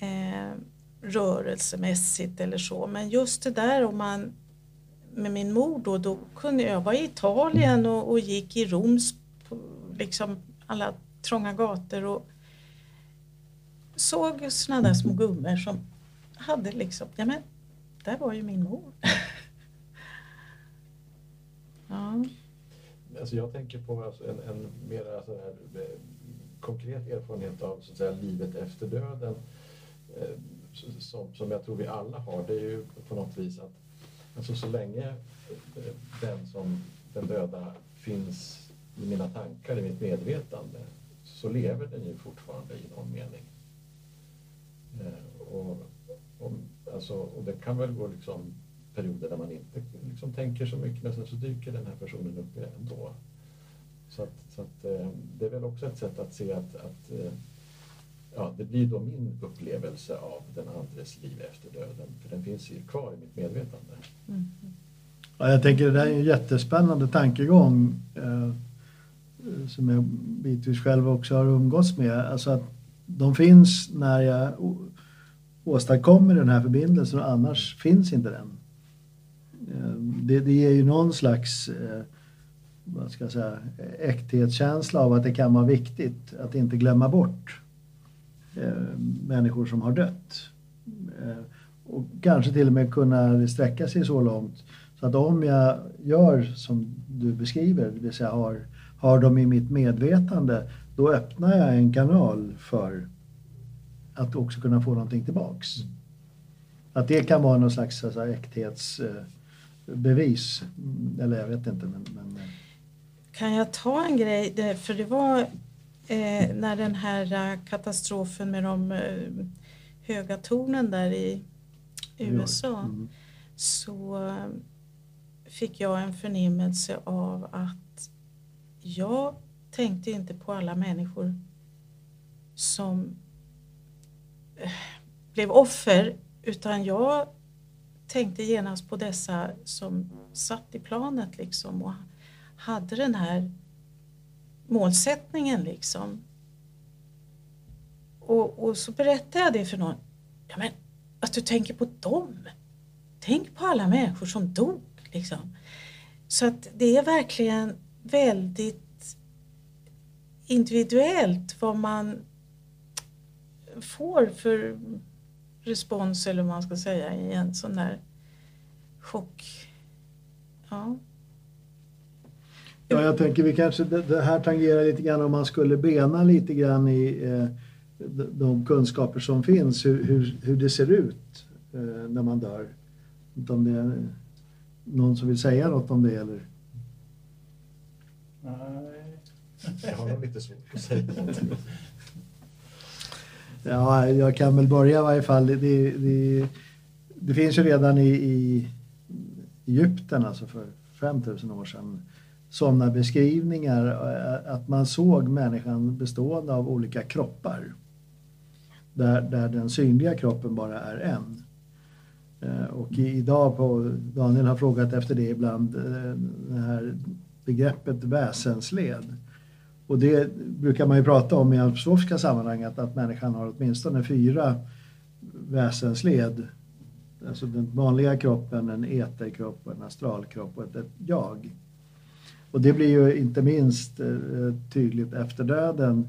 Eh, rörelsemässigt eller så. Men just det där om man med min mor då, då kunde jag vara i Italien och, och gick i Roms liksom alla trånga gator och såg sådana där små gummor som hade liksom, ja men där var ju min mor. ja. Alltså jag tänker på alltså en, en mer här, eh, konkret erfarenhet av så att säga, livet efter döden eh, som, som jag tror vi alla har. Det är ju på något vis att alltså så länge eh, den som den döda finns i mina tankar, i mitt medvetande, så lever den ju fortfarande i någon mening. Eh, och, och, alltså, och det kan väl gå liksom perioder där man inte liksom tänker så mycket, men sen så dyker den här personen upp ändå. Så, att, så att, eh, det är väl också ett sätt att se att, att eh, ja, det blir då min upplevelse av den andres liv efter döden, för den finns ju kvar i mitt medvetande. Mm. Ja, jag tänker det där är en jättespännande tankegång eh, som jag bitvis själv också har umgåtts med. Alltså att de finns när jag åstadkommer den här förbindelsen och annars finns inte den. Eh, det, det ger ju någon slags eh, vad ska jag säga, äkthetskänsla av att det kan vara viktigt att inte glömma bort eh, människor som har dött. Och kanske till och med kunna sträcka sig så långt så att om jag gör som du beskriver, det vill säga har, har dem i mitt medvetande, då öppnar jag en kanal för att också kunna få någonting tillbaks. Att det kan vara någon slags alltså, äkthetsbevis. Eller jag vet inte. Men, men... Kan jag ta en grej? För det var eh, när den här eh, katastrofen med de eh, höga tornen där i USA. Mm. Så eh, fick jag en förnimmelse av att jag tänkte inte på alla människor som blev offer utan jag tänkte genast på dessa som satt i planet liksom och hade den här målsättningen liksom. Och, och så berättade jag det för någon. Ja, men att du tänker på dem. Tänk på alla människor som dog liksom. Så att det är verkligen väldigt individuellt vad man får för respons eller vad man ska säga i en sån där chock. Ja. Ja, jag tänker vi kanske, det här tangerar lite grann om man skulle bena lite grann i eh, de kunskaper som finns, hur, hur, hur det ser ut eh, när man dör. Om det är någon som vill säga något om det eller? Nej, jag har nog lite svårt att säga någonting. Ja, jag kan väl börja i varje fall. Det, det, det finns ju redan i, i Egypten, alltså för 5000 år sedan, sådana beskrivningar eh, att man såg människan bestående av olika kroppar. Där, där den synliga kroppen bara är en. Eh, och idag, på, Daniel har frågat efter det ibland, eh, det här begreppet väsensled. Och det brukar man ju prata om i antroposofiska sammanhang att, att människan har åtminstone fyra väsensled. Alltså den vanliga kroppen, en eterkropp, en astralkropp och ett, ett jag. Och det blir ju inte minst eh, tydligt efter döden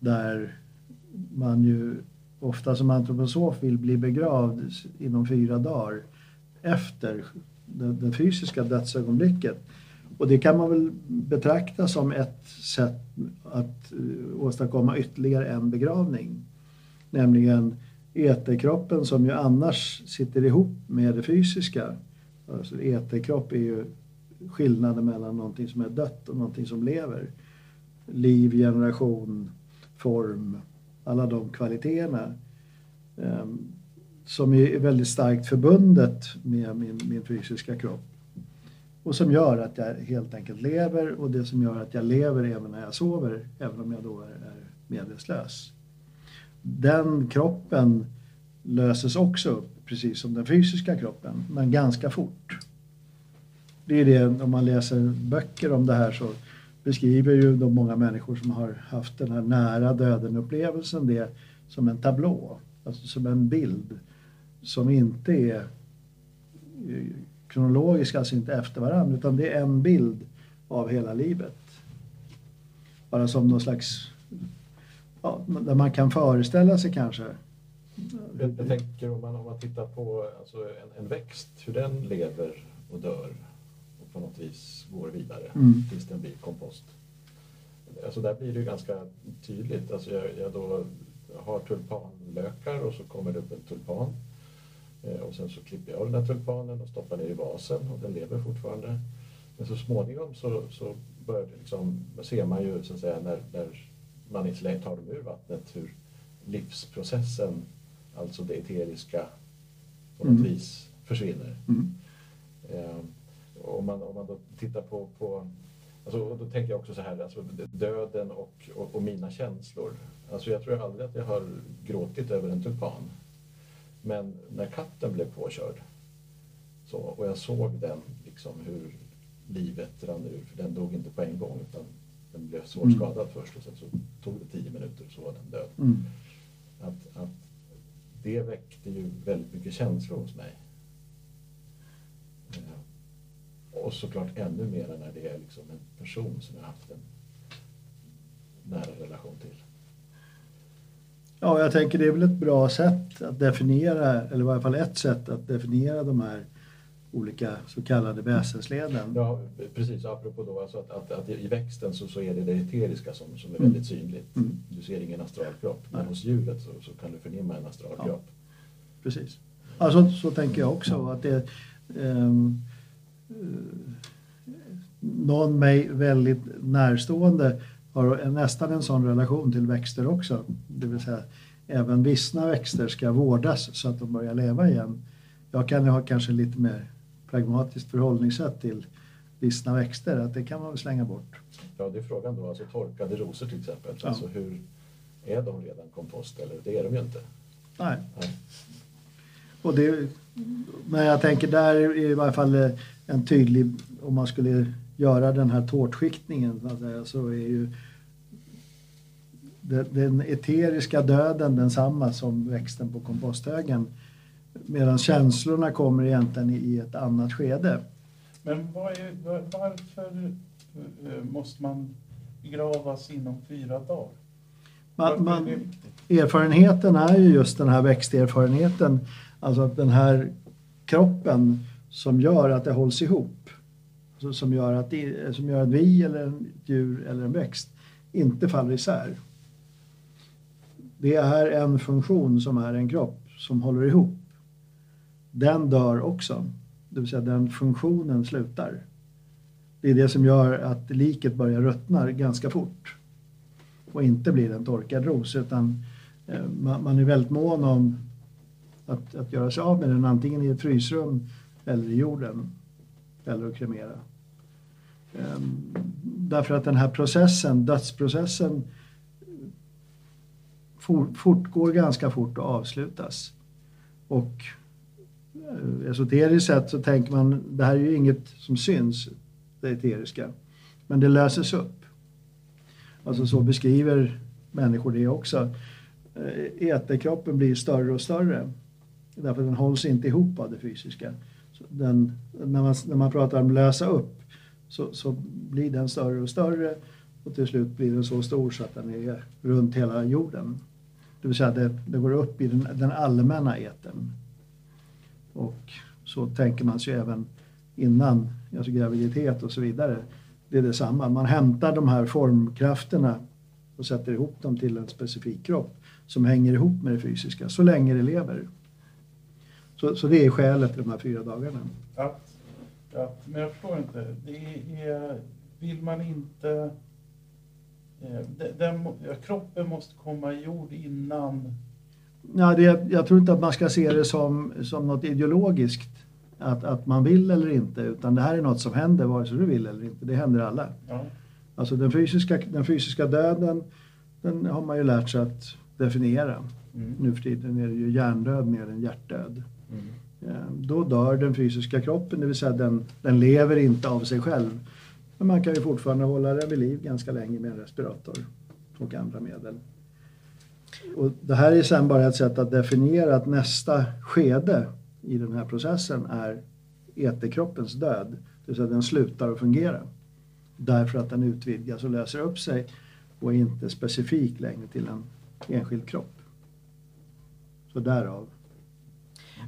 där man ju ofta som antroposof vill bli begravd inom fyra dagar efter det, det fysiska dödsögonblicket. Och det kan man väl betrakta som ett sätt att eh, åstadkomma ytterligare en begravning. Nämligen eterkroppen som ju annars sitter ihop med det fysiska. Alltså eterkropp är ju skillnaden mellan någonting som är dött och någonting som lever. Liv, generation, form, alla de kvaliteterna. Ehm, som är väldigt starkt förbundet med min, min fysiska kropp. Och som gör att jag helt enkelt lever och det som gör att jag lever även när jag sover, även om jag då är, är medvetslös. Den kroppen löses också upp, precis som den fysiska kroppen, men ganska fort. Det är det, om man läser böcker om det här så beskriver ju de många människor som har haft den här nära döden-upplevelsen det som en tablå, alltså som en bild som inte är eh, eh, kronologisk, alltså inte efter varandra, utan det är en bild av hela livet. Bara som någon slags, ja, där man kan föreställa sig kanske. Jag, jag tänker om man, om man tittar på alltså en, en växt, hur den lever och dör och på något vis går vidare mm. tills den blir kompost. Alltså där blir det ju ganska tydligt. Alltså jag, jag då har tulpanlökar och så kommer det upp en tulpan och sen så klipper jag av den här tulpanen och stoppar ner i vasen och den lever fortfarande. Men så småningom så, så börjar det liksom, ser man ju så att säga när, när man inte tar dem ur vattnet hur livsprocessen, alltså det eteriska, på något mm. vis försvinner. Mm. Eh, om, man, om man då tittar på, på alltså, då tänker jag också så här, alltså, döden och, och, och mina känslor. Alltså, jag tror aldrig att jag har gråtit över en tulpan. Men när katten blev påkörd så, och jag såg den, liksom hur livet rann ur, för den dog inte på en gång utan den blev svårt mm. skadad först och sen så tog det tio minuter så var den död. Mm. Att, att det väckte ju väldigt mycket känslor hos mig. Eh, och såklart ännu mer när det är liksom en person som jag haft en nära relation till. Ja, jag tänker det är väl ett bra sätt att definiera, eller i varje fall ett sätt att definiera de här olika så kallade väsensleden. Ja, precis. Apropå då alltså att, att, att, i växten så, så är det det eteriska som, som är mm. väldigt synligt. Mm. Du ser ingen astralkropp, men Nej. hos djuret så, så, kan du förnimma en astralkropp. Ja, precis. Alltså, så tänker jag också. att det um, Någon mig väldigt närstående har nästan en sån relation till växter också. Det vill säga även vissna växter ska vårdas så att de börjar leva igen. Jag kan ha kanske lite mer pragmatiskt förhållningssätt till vissna växter, att det kan man väl slänga bort. Ja, det är frågan då, alltså torkade rosor till exempel. Ja. Alltså hur, är de redan kompost eller det är de ju inte? Nej. Nej. Och det, men jag tänker där är i varje fall en tydlig, om man skulle göra den här tårtskiktningen så är ju den eteriska döden densamma som växten på komposthögen. Medan känslorna kommer egentligen i ett annat skede. Men var är, varför eh, måste man begravas inom fyra dagar? Man, man, erfarenheten är ju just den här växterfarenheten. Alltså att den här kroppen som gör att det hålls ihop som gör att, som gör att vi eller ett djur eller en växt inte faller isär. Det är en funktion som är en kropp som håller ihop. Den dör också, det vill säga den funktionen slutar. Det är det som gör att liket börjar ruttna ganska fort och inte blir en torkad ros utan eh, man är väldigt mån om att, att göra sig av med den antingen i ett frysrum eller i jorden eller att kremera. Ehm, därför att den här processen, dödsprocessen, fortgår ganska fort och avslutas. Och eh, esoteriskt sett så tänker man, det här är ju inget som syns, det eteriska, men det löses upp. Alltså så beskriver människor det också. Eh, Eterkroppen blir större och större därför att den hålls inte ihop av det fysiska. Den, när, man, när man pratar om lösa upp så, så blir den större och större och till slut blir den så stor så att den är runt hela jorden. Det vill säga det, det går upp i den, den allmänna eten. Och så tänker man sig även innan alltså graviditet och så vidare. Det är detsamma. Man hämtar de här formkrafterna och sätter ihop dem till en specifik kropp som hänger ihop med det fysiska så länge det lever. Så, så det är skälet till de här fyra dagarna. Att Att, men jag förstår inte. Det är, vill man inte eh, Den, den, kroppen måste komma i jord innan... Ja, det, jag tror inte att man ska se det som, som något ideologiskt, att, att man vill eller inte, utan det här är något som händer vare sig du vill eller inte. Det händer alla. Ja, Alltså den fysiska, den fysiska döden, den har man ju lärt sig att definiera. mm, Nu för tiden är det ju hjärndöd mer än hjärtdöd. mm, Eh, Då dör den fysiska kroppen, det vill säga den, den lever inte av sig själv. Men man kan ju fortfarande hålla den vid liv ganska länge med en respirator och andra medel. Och det här är sen bara ett sätt att definiera att nästa skede i den här processen är eterkroppens död. Det vill säga den slutar att fungera. Därför att den utvidgas och löser upp sig och är inte specifik längre till en enskild kropp. Så därav.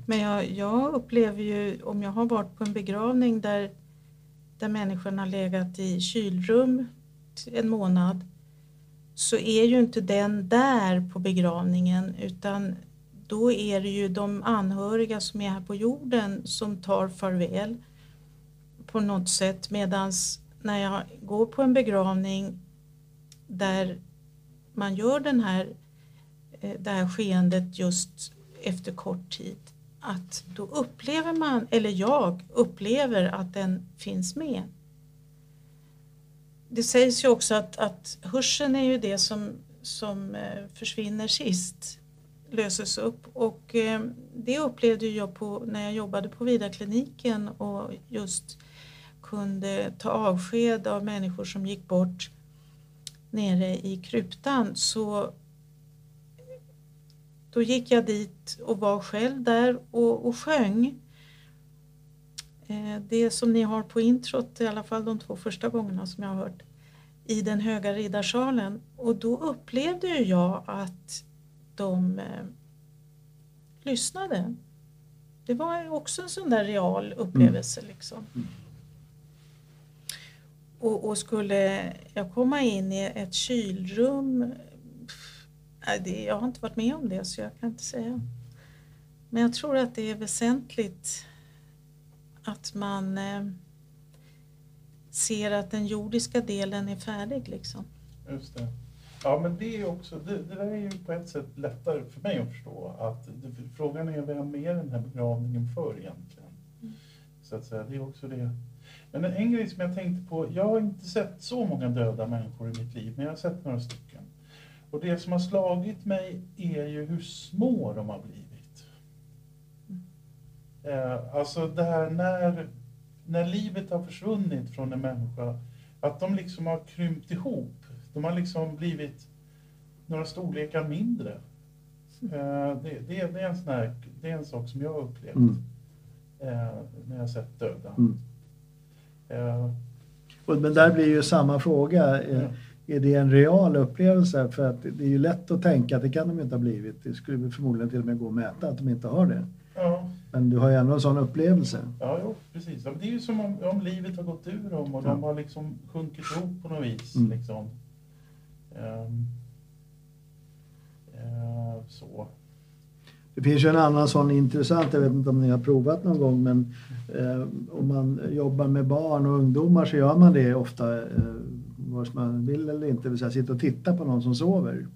Men jag, jag upplever ju, om jag har varit på en begravning där, där människan har legat i kylrum en månad, så är ju inte den där på begravningen utan då är det ju de anhöriga som är här på jorden som tar farväl på något sätt medan när jag går på en begravning där man gör den här, eh, det här skeendet just efter kort tid att då upplever man, eller jag upplever att den finns med. Det sägs ju också att, att hörseln är ju det som, som eh, försvinner sist, löses upp och eh, det upplevde jag på, när jag jobbade på Vidarkliniken och just kunde ta avsked av människor som gick bort nere i kryptan så då gick jag dit och var själv där och, och sjöng. Eh, Det som ni har på introt, i alla fall de två första gångerna som jag har hört, i den höga riddarsalen. Och då upplevde jag att de eh, lyssnade. Det var också en sån där real upplevelse liksom. Och, och skulle jag komma in i ett kylrum jag har inte varit med om det så jag kan inte säga. Men jag tror att det är väsentligt att man eh, ser att den jordiska delen är färdig. Liksom. just det. Ja, men det är också, det, det där är ju på ett sätt lättare för mig att förstå. Att det, frågan är vem är den här begravningen för egentligen? Så att säga, det är också det. Men en, en grej som jag tänkte på, jag har inte sett så många döda människor i mitt liv, men jag har sett några stycken. Och det som har slagit mig är ju hur små de har blivit. Eh, alltså det här när, när livet har försvunnit från en människa, att de liksom har krympt ihop. De har liksom blivit några storlekar mindre. Eh, det, det, det, är en sån här, det är en sak som jag har upplevt Mm. eh, när jag sett döda. Mm. Eh, men där blir ju samma fråga. eh, Ja. Är det en real upplevelse? För att det är ju lätt att tänka att det kan de inte ha blivit. Det skulle förmodligen till och med gå att mäta att de inte har det. ja, Men du har ju ändå en sån upplevelse. ja jo, precis. Ja, Det är ju som om, om livet har gått ur dem och Ja. de har liksom sjunkit ihop på något vis. Mm. Liksom. Ehm, eh, så. Det finns ju en annan sån intressant, jag vet inte om ni har provat någon gång, men eh, om man jobbar med barn och ungdomar så gör man det ofta eh, vare sig man vill eller inte, vill säga sitta och titta på någon som sover.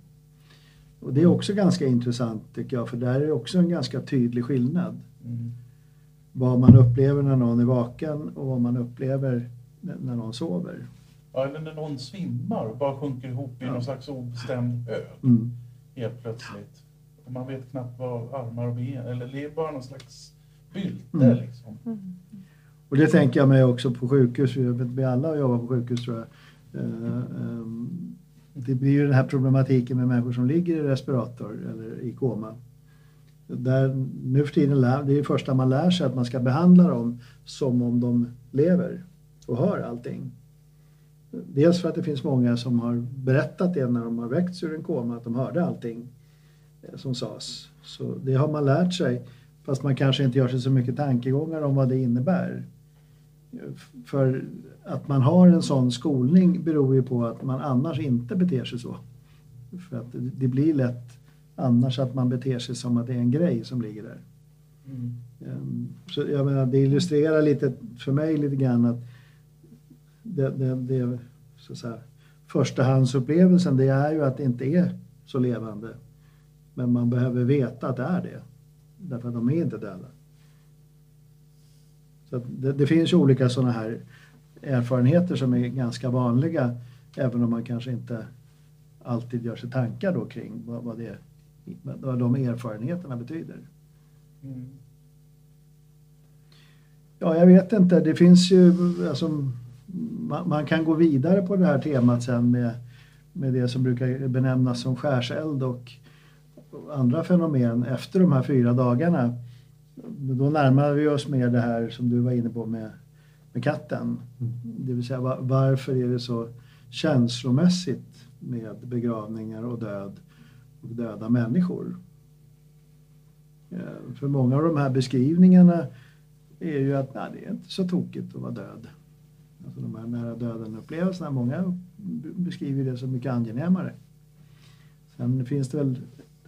Och det är också ganska intressant tycker jag, för där är också en ganska tydlig skillnad. Mm. Vad man upplever när någon är vaken och vad man upplever när någon sover. Ja, eller när någon svimmar och bara sjunker ihop i Ja. någon slags obestämd hög Mm. helt plötsligt. Och man vet knappt vad armar och ben, eller det är bara någon slags bylte Mm. liksom. Mm. Och det tänker jag mig också på sjukhus, vi alla jobbar på sjukhus tror jag. Eh, ehm, det blir ju den här problematiken med människor som ligger i respirator eller i koma. Där, nu för tiden, lär, det är det första man lär sig att man ska behandla dem som om de lever och hör allting. Dels för att det finns många som har berättat det när de har väckts ur en koma, att de hörde allting eh, som sades. Så det har man lärt sig, fast man kanske inte gör sig så mycket tankegångar om vad det innebär. För att man har en sån skolning beror ju på att man annars inte beter sig så. För att det blir lätt annars att man beter sig som att det är en grej som ligger där. Mm. Ehm, så jag menar, det illustrerar lite för mig lite grann att det, det, det så att säga, förstahandsupplevelsen det är ju att det inte är så levande. Men man behöver veta att det är det. Därför att de är inte döda. Så det, det, finns ju olika sådana här erfarenheter som är ganska vanliga även om man kanske inte alltid gör sig tankar då kring vad, vad, det, vad de erfarenheterna betyder. Mm. Ja, jag vet inte. Det finns ju, alltså, man, man, kan gå vidare på det här temat sen med, med det som brukar benämnas som skärseld och andra fenomen efter de här fyra dagarna. Då närmar vi oss mer det här som du var inne på med, med katten. Mm. Det vill säga varför är det så känslomässigt med begravningar och död och döda människor? Eh, för många av de här beskrivningarna är ju att nej, det är inte så tokigt att vara död. Alltså de här nära döden-upplevelserna, många beskriver det som mycket angenämare. Sen finns det väl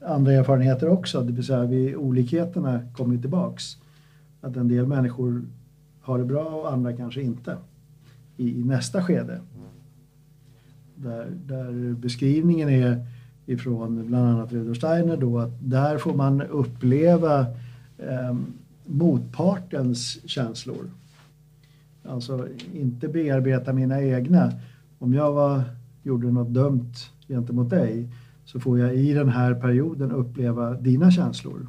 andra erfarenheter också, det vill säga vid olikheterna kommer tillbaks. Att en del människor har det bra och andra kanske inte i, i nästa skede. Där, där, beskrivningen är ifrån bland annat Rudolf Steiner då att där får man uppleva eh, motpartens känslor. Alltså inte bearbeta mina egna. Om jag var, gjorde något dumt gentemot dig så får jag i den här perioden uppleva dina känslor.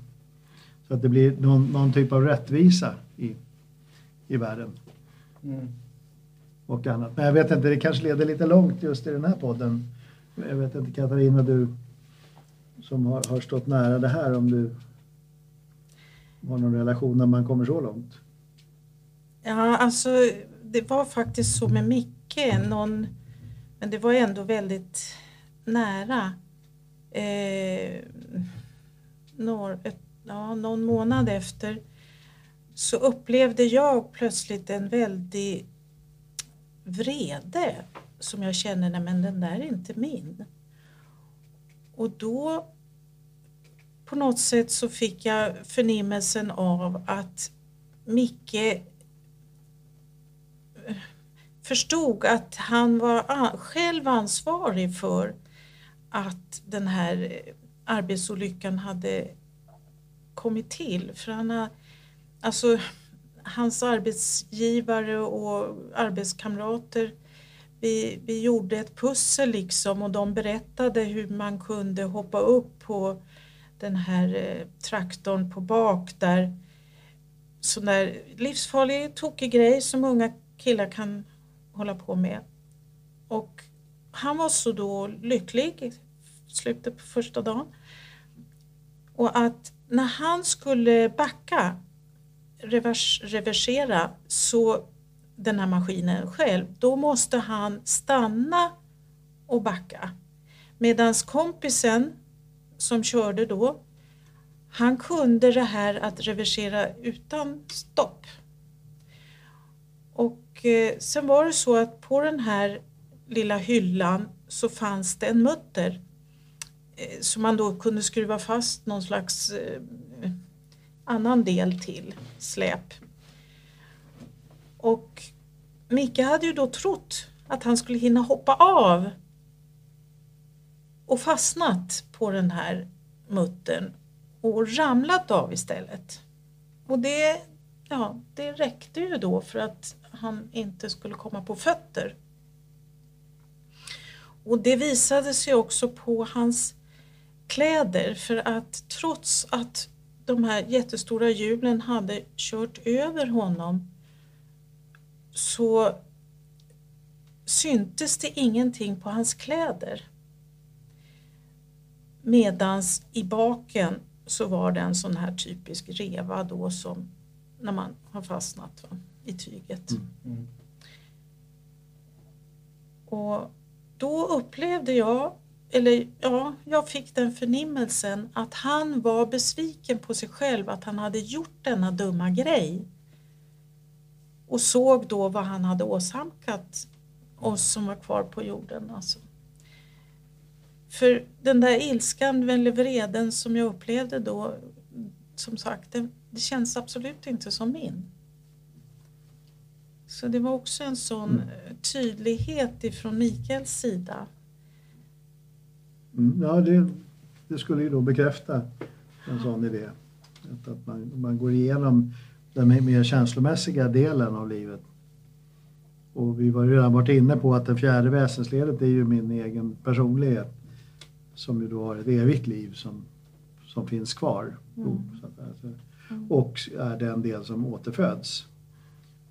Så att det blir någon, någon typ av rättvisa i, världen. Mm. Och annat. Men jag vet inte, det kanske leder lite långt just i den här podden. Jag vet inte Katarina, du som har, har stått nära det här, om du har någon relation när man kommer så långt? Ja, alltså det var faktiskt så med Micke, någon, men det var ändå väldigt nära. Eh, några, ett, ja, någon månad efter så upplevde jag plötsligt en väldig vrede som jag känner, nej men den där är inte min. Och då på något sätt så fick jag förnimmelsen av att Micke eh, förstod att han var själv ansvarig för att den här eh, arbetsolyckan hade kommit till. För han har, alltså, hans arbetsgivare och arbetskamrater vi, vi gjorde ett pussel liksom och de berättade hur man kunde hoppa upp på den här eh, traktorn på bak där sån där livsfarlig tokig grej som unga killar kan hålla på med. Och han var så då lycklig i slutet på första dagen. Och att när han skulle backa, revers, reversera, så den här maskinen själv, då måste han stanna och backa. Medan kompisen som körde då, han kunde det här att reversera utan stopp. Och eh, sen var det så att på den här lilla hyllan så fanns det en mutter eh, som man då kunde skruva fast någon slags eh, annan del till, släp. Och Micke hade ju då trott att han skulle hinna hoppa av och fastnat på den här muttern och ramlat av istället. Och det, ja, det räckte ju då för att han inte skulle komma på fötter. Och det visade sig också på hans kläder för att trots att de här jättestora hjulen hade kört över honom så syntes det ingenting på hans kläder. Medans i baken så var det en sån här typisk reva då som när man har fastnat va, i tyget. Mm. Mm. Och då upplevde jag, eller ja, jag fick den förnimmelsen att han var besviken på sig själv att han hade gjort denna dumma grej. Och såg då vad han hade åsamkat oss som var kvar på jorden. Alltså. För den där ilskan eller vreden som jag upplevde då, som sagt, den, det känns absolut inte som min. Så det var också en sån Mm. tydlighet ifrån Mikaels sida. Mm, ja, det, det skulle ju då bekräfta en sån idé. Att, att man, man går igenom den mer- känslomässiga delen av livet. Och vi var ju redan varit inne på att det fjärde väsensledet är ju min egen personlighet som ju då har ett evigt liv som, som finns kvar. Mm. Att, alltså, Mm. och är den del som återföds.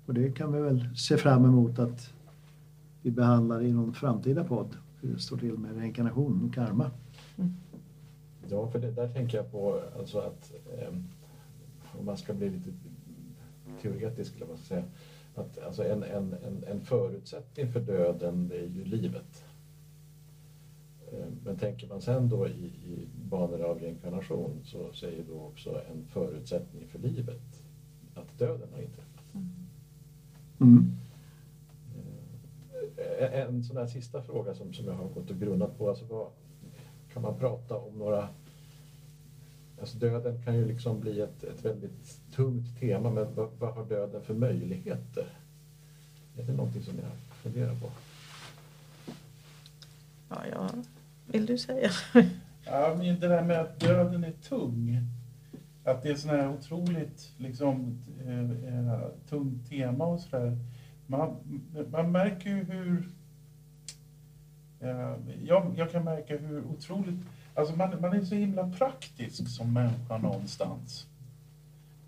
Och det kan vi väl se fram emot att vi behandlar i någon framtida podd. Hur det står till med reinkarnation och karma. Ja, för det, där tänker jag på alltså att eh, om man ska bli lite teoretisk, eller vad ska säga, att alltså en, en, en, en förutsättning för döden det är ju livet. Eh, Men tänker man sen då i, i banor av reinkarnation så säger då också en förutsättning för livet att döden har inträffat. Mm. Eh, En sån här sista fråga som, som jag har gått och grunnat på. Alltså vad, kan man prata om några... Alltså döden kan ju liksom bli ett, ett väldigt tungt tema, men vad, vad har döden för möjligheter? Är det någonting som jag funderar på? Ja, ja. Vill du säga? Ja, men det där med att döden är tung. Att det är sån här otroligt liksom, eh, eh, tungt tema och sådär. Man, man märker ju hur... Eh, jag, jag kan märka hur otroligt... Alltså man, man är så himla praktisk som människa någonstans.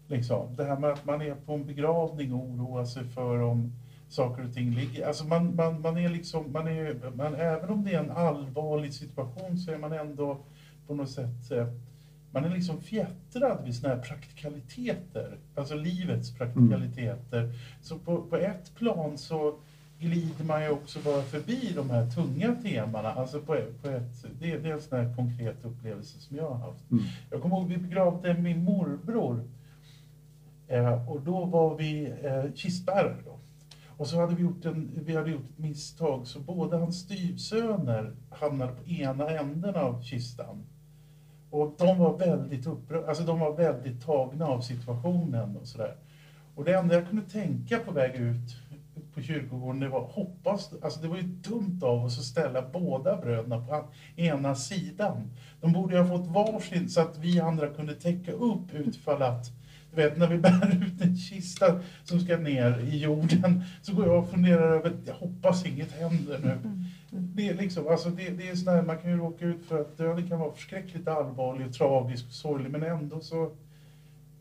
Liksom. Det här med att man är på en begravning och oroar sig för om saker och ting ligger... Alltså man, man, man är liksom... Man är, man, även om det är en allvarlig situation så är man ändå på något sätt... Eh, man är liksom fjättrad vid såna här praktikaliteter. Alltså livets praktikaliteter. Så på, på ett plan så glider man ju också bara förbi de här tunga temana. Alltså på, på ett, det, det är en sån här konkret upplevelse som jag har haft. Mm. Jag kommer ihåg vi begravde min morbror. Eh, och då var vi eh, kistbärare då. Och så hade vi gjort, en, vi hade gjort ett misstag så båda hans styvsöner hamnade på ena änden av kistan. Och de var väldigt upprörda, alltså de var väldigt tagna av situationen och sådär. Och det enda jag kunde tänka på väg ut på kyrkogården, det var hoppas, alltså det var ju dumt av oss att ställa båda bröderna på ena sidan. De borde ju ha fått varsin så att vi andra kunde täcka upp utifall att du vet, när vi bär ut en kista som ska ner i jorden så går jag och funderar över, jag hoppas inget händer nu. Det är liksom, alltså det, det är sån här, man kan ju råka ut för att döden kan vara förskräckligt allvarlig och tragisk och sorglig men ändå så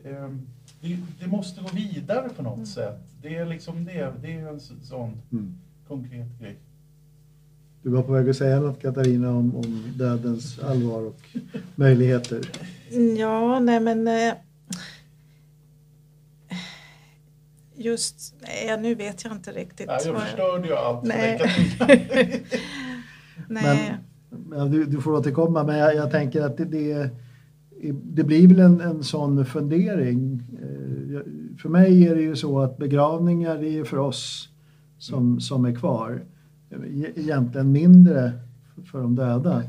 ehm, det, det måste gå vidare på något sätt. Det är liksom det, det är en så- sån Mm. konkret grej. Du var på väg att säga något Katarina om, om dödens allvar och möjligheter. Ja, nej men... eh, Just, nej, nu vet jag inte riktigt. Nej, jag förstörde ju allt Nej. Ja, du, du får återkomma, men jag, jag tänker att det, det, det blir väl en, en sån fundering. Eh, För mig är det ju så att begravningar är för oss som, som är kvar. E- Egentligen mindre för de döda.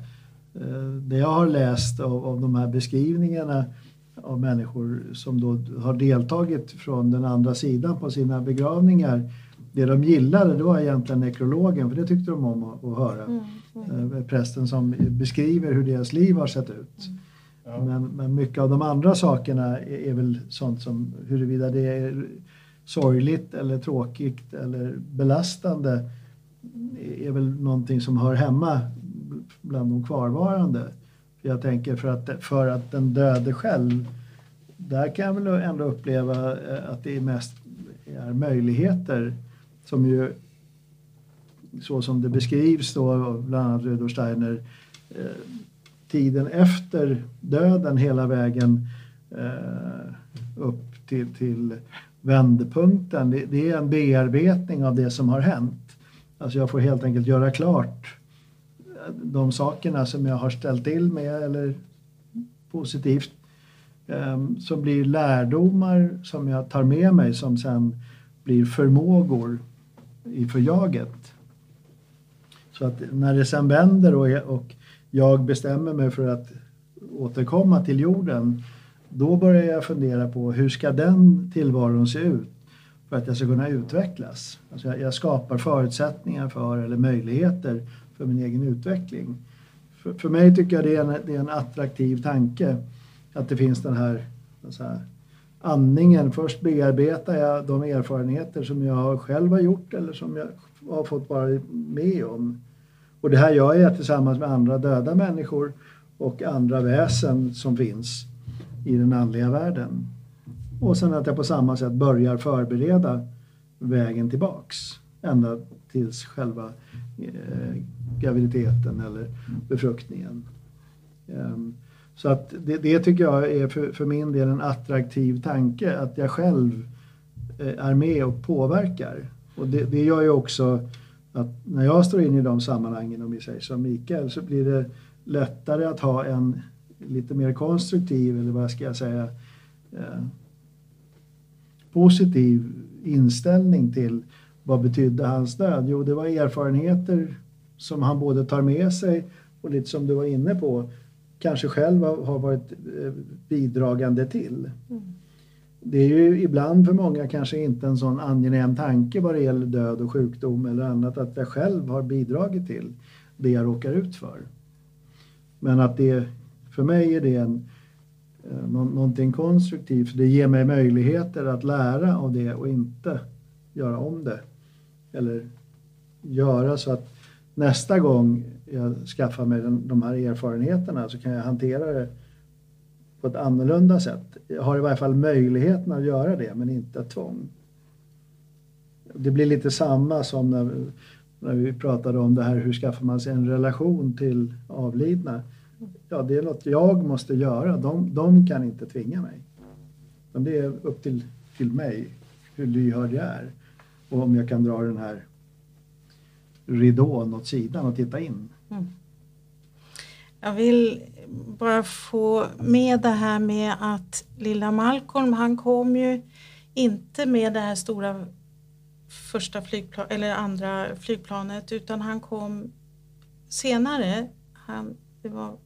Eh, Det jag har läst av, av de här beskrivningarna av människor som då har deltagit från den andra sidan på sina begravningar. Det de gillade det var egentligen nekrologen, för det tyckte de om att, att höra. Mm, mm. Eh, prästen som beskriver hur deras liv har sett ut. Ja. Men, men mycket av de andra sakerna är, är väl sånt som huruvida det är sorgligt eller tråkigt eller belastande är väl någonting som hör hemma bland de kvarvarande. Jag tänker för att, för att den döde själv, där kan jag väl ändå uppleva eh, att det är mest är möjligheter som ju så som det beskrivs då av bland annat Rudolf Steiner eh, tiden efter döden hela vägen eh, upp till, till vändpunkten. Det, det är en bearbetning av det som har hänt. Alltså jag får helt enkelt göra klart eh, de sakerna som jag har ställt till med eller positivt eh, som blir lärdomar som jag tar med mig som sen blir förmågor i förjaget. Så att när det sen vänder och, och jag bestämmer mig för att återkomma till jorden då börjar jag fundera på hur ska den tillvaron se ut för att jag ska kunna utvecklas. Alltså jag, jag skapar förutsättningar för eller möjligheter för min egen utveckling. För, för mig tycker jag det är, en, det är en attraktiv tanke att det finns den här, så här andningen. Först bearbetar jag de erfarenheter som jag själv har gjort eller som jag har fått vara med om. Och det här gör jag tillsammans med andra döda människor och andra väsen som finns i den andliga världen. Och sen att jag på samma sätt börjar förbereda vägen tillbaks ända tills själva eh, graviditeten eller befruktningen. Um, så att det, det, tycker jag är för, för min del en attraktiv tanke, att jag själv eh, är med och påverkar. Och det, det gör ju också att när jag står in i de sammanhangen, om vi säger som Mikael, så blir det lättare att ha en lite mer konstruktiv, eller vad ska jag säga, eh, positiv inställning till vad betydde hans död? Jo, det var erfarenheter som han både tar med sig och lite som du var inne på, kanske själv har varit eh, bidragande till. Mm. Det är ju ibland för många kanske inte en sån angenäm tanke vad det gäller död och sjukdom eller annat att jag själv har bidragit till det jag råkar ut för. Men att det, för mig är det en, eh, någonting konstruktivt. Det ger mig möjligheter att lära av det och inte göra om det. Eller göra så att nästa gång jag skaffar mig den, de här erfarenheterna så kan jag hantera det på ett annorlunda sätt. Jag har i varje fall möjligheten att göra det, men inte tvång. Det blir lite samma som när, när vi pratade om det här, hur skaffar man sig en relation till avlidna? Ja, det är något jag måste göra. De, de kan inte tvinga mig. Men det är upp till, till mig hur lyhörd jag är och om jag kan dra den här ridån åt sidan och titta in. Mm. Jag vill bara få med det här med att lilla Malcolm, han kom ju inte med det här stora första flygplan eller andra flygplanet utan han kom senare. Han, det var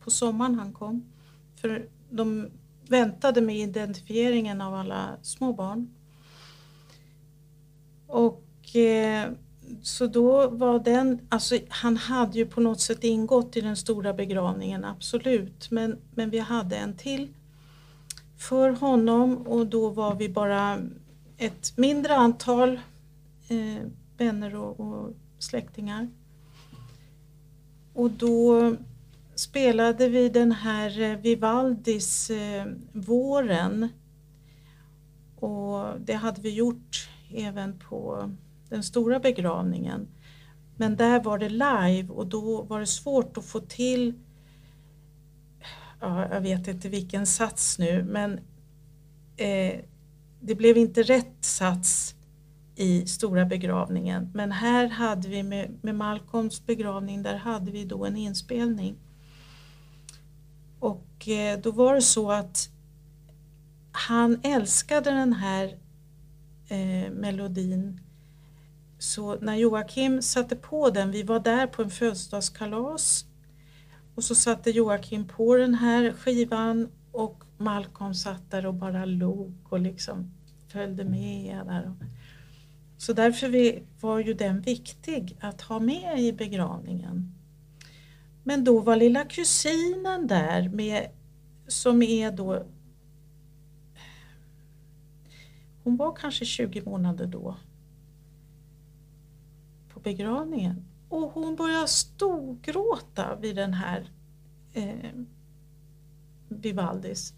på sommaren han kom. För de väntade med identifieringen av alla små barn. Och eh, så då var den, alltså han hade ju på något sätt ingått i den stora begravningen, absolut. Men, men vi hade en till för honom och då var vi bara ett mindre antal eh, vänner och, och släktingar. Och då spelade vi den här eh, Vivaldis eh, Våren. Och det hade vi gjort även på den stora begravningen. Men där var det live och då var det svårt att få till, ja, jag vet inte vilken sats nu, men eh, det blev inte rätt sats i stora begravningen. Men här hade vi med, med Malcolms begravning, där hade vi då en inspelning. Och eh, då var det så att han älskade den här eh, melodin så när Joakim satte på den, vi var där på en födelsedagskalas och så satte Joakim på den här skivan och Malcolm satt där och bara log och liksom följde med där. Så därför var ju den viktig att ha med i begravningen. Men då var lilla kusinen där med, som är då hon var kanske 20 månader då begravningen. Och hon började storgråta vid den här eh, Vivaldis.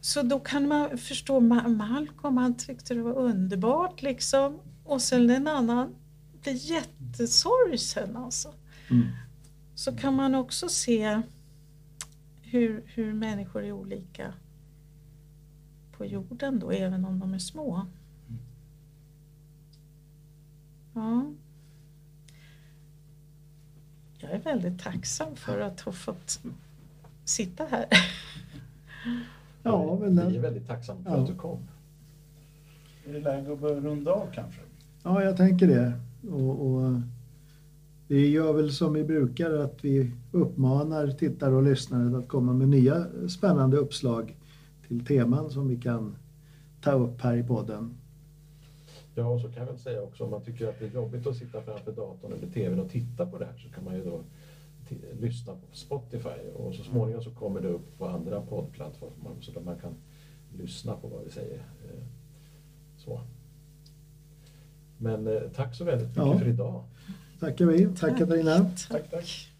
Så då kan man förstå Malcolm, han tyckte det var underbart liksom. Och sen en annan blir jättesorgsen alltså. Mm. Så kan man också se hur, hur människor är olika på jorden då, även om de är små. Ja. Jag är väldigt tacksam för att ha fått sitta här. Ja, men Vi är väldigt tacksamma för ja. att du kom. Är det läge att börja runda av kanske? Ja, jag tänker det. Och, och Vi gör väl som vi brukar att vi uppmanar tittare och lyssnare att komma med nya spännande uppslag till teman som vi kan ta upp här i podden. Ja, och så kan jag väl säga också om man tycker att det är jobbigt att sitta framför datorn eller tvn och titta på det här så kan man ju då lyssna på Spotify och så småningom så kommer det upp på andra poddplattformar så där man kan lyssna på vad vi säger. Eh, så. Men eh, tack så väldigt mycket Ja. för idag. Tackar vi. Tack Katarina. Tack, tack.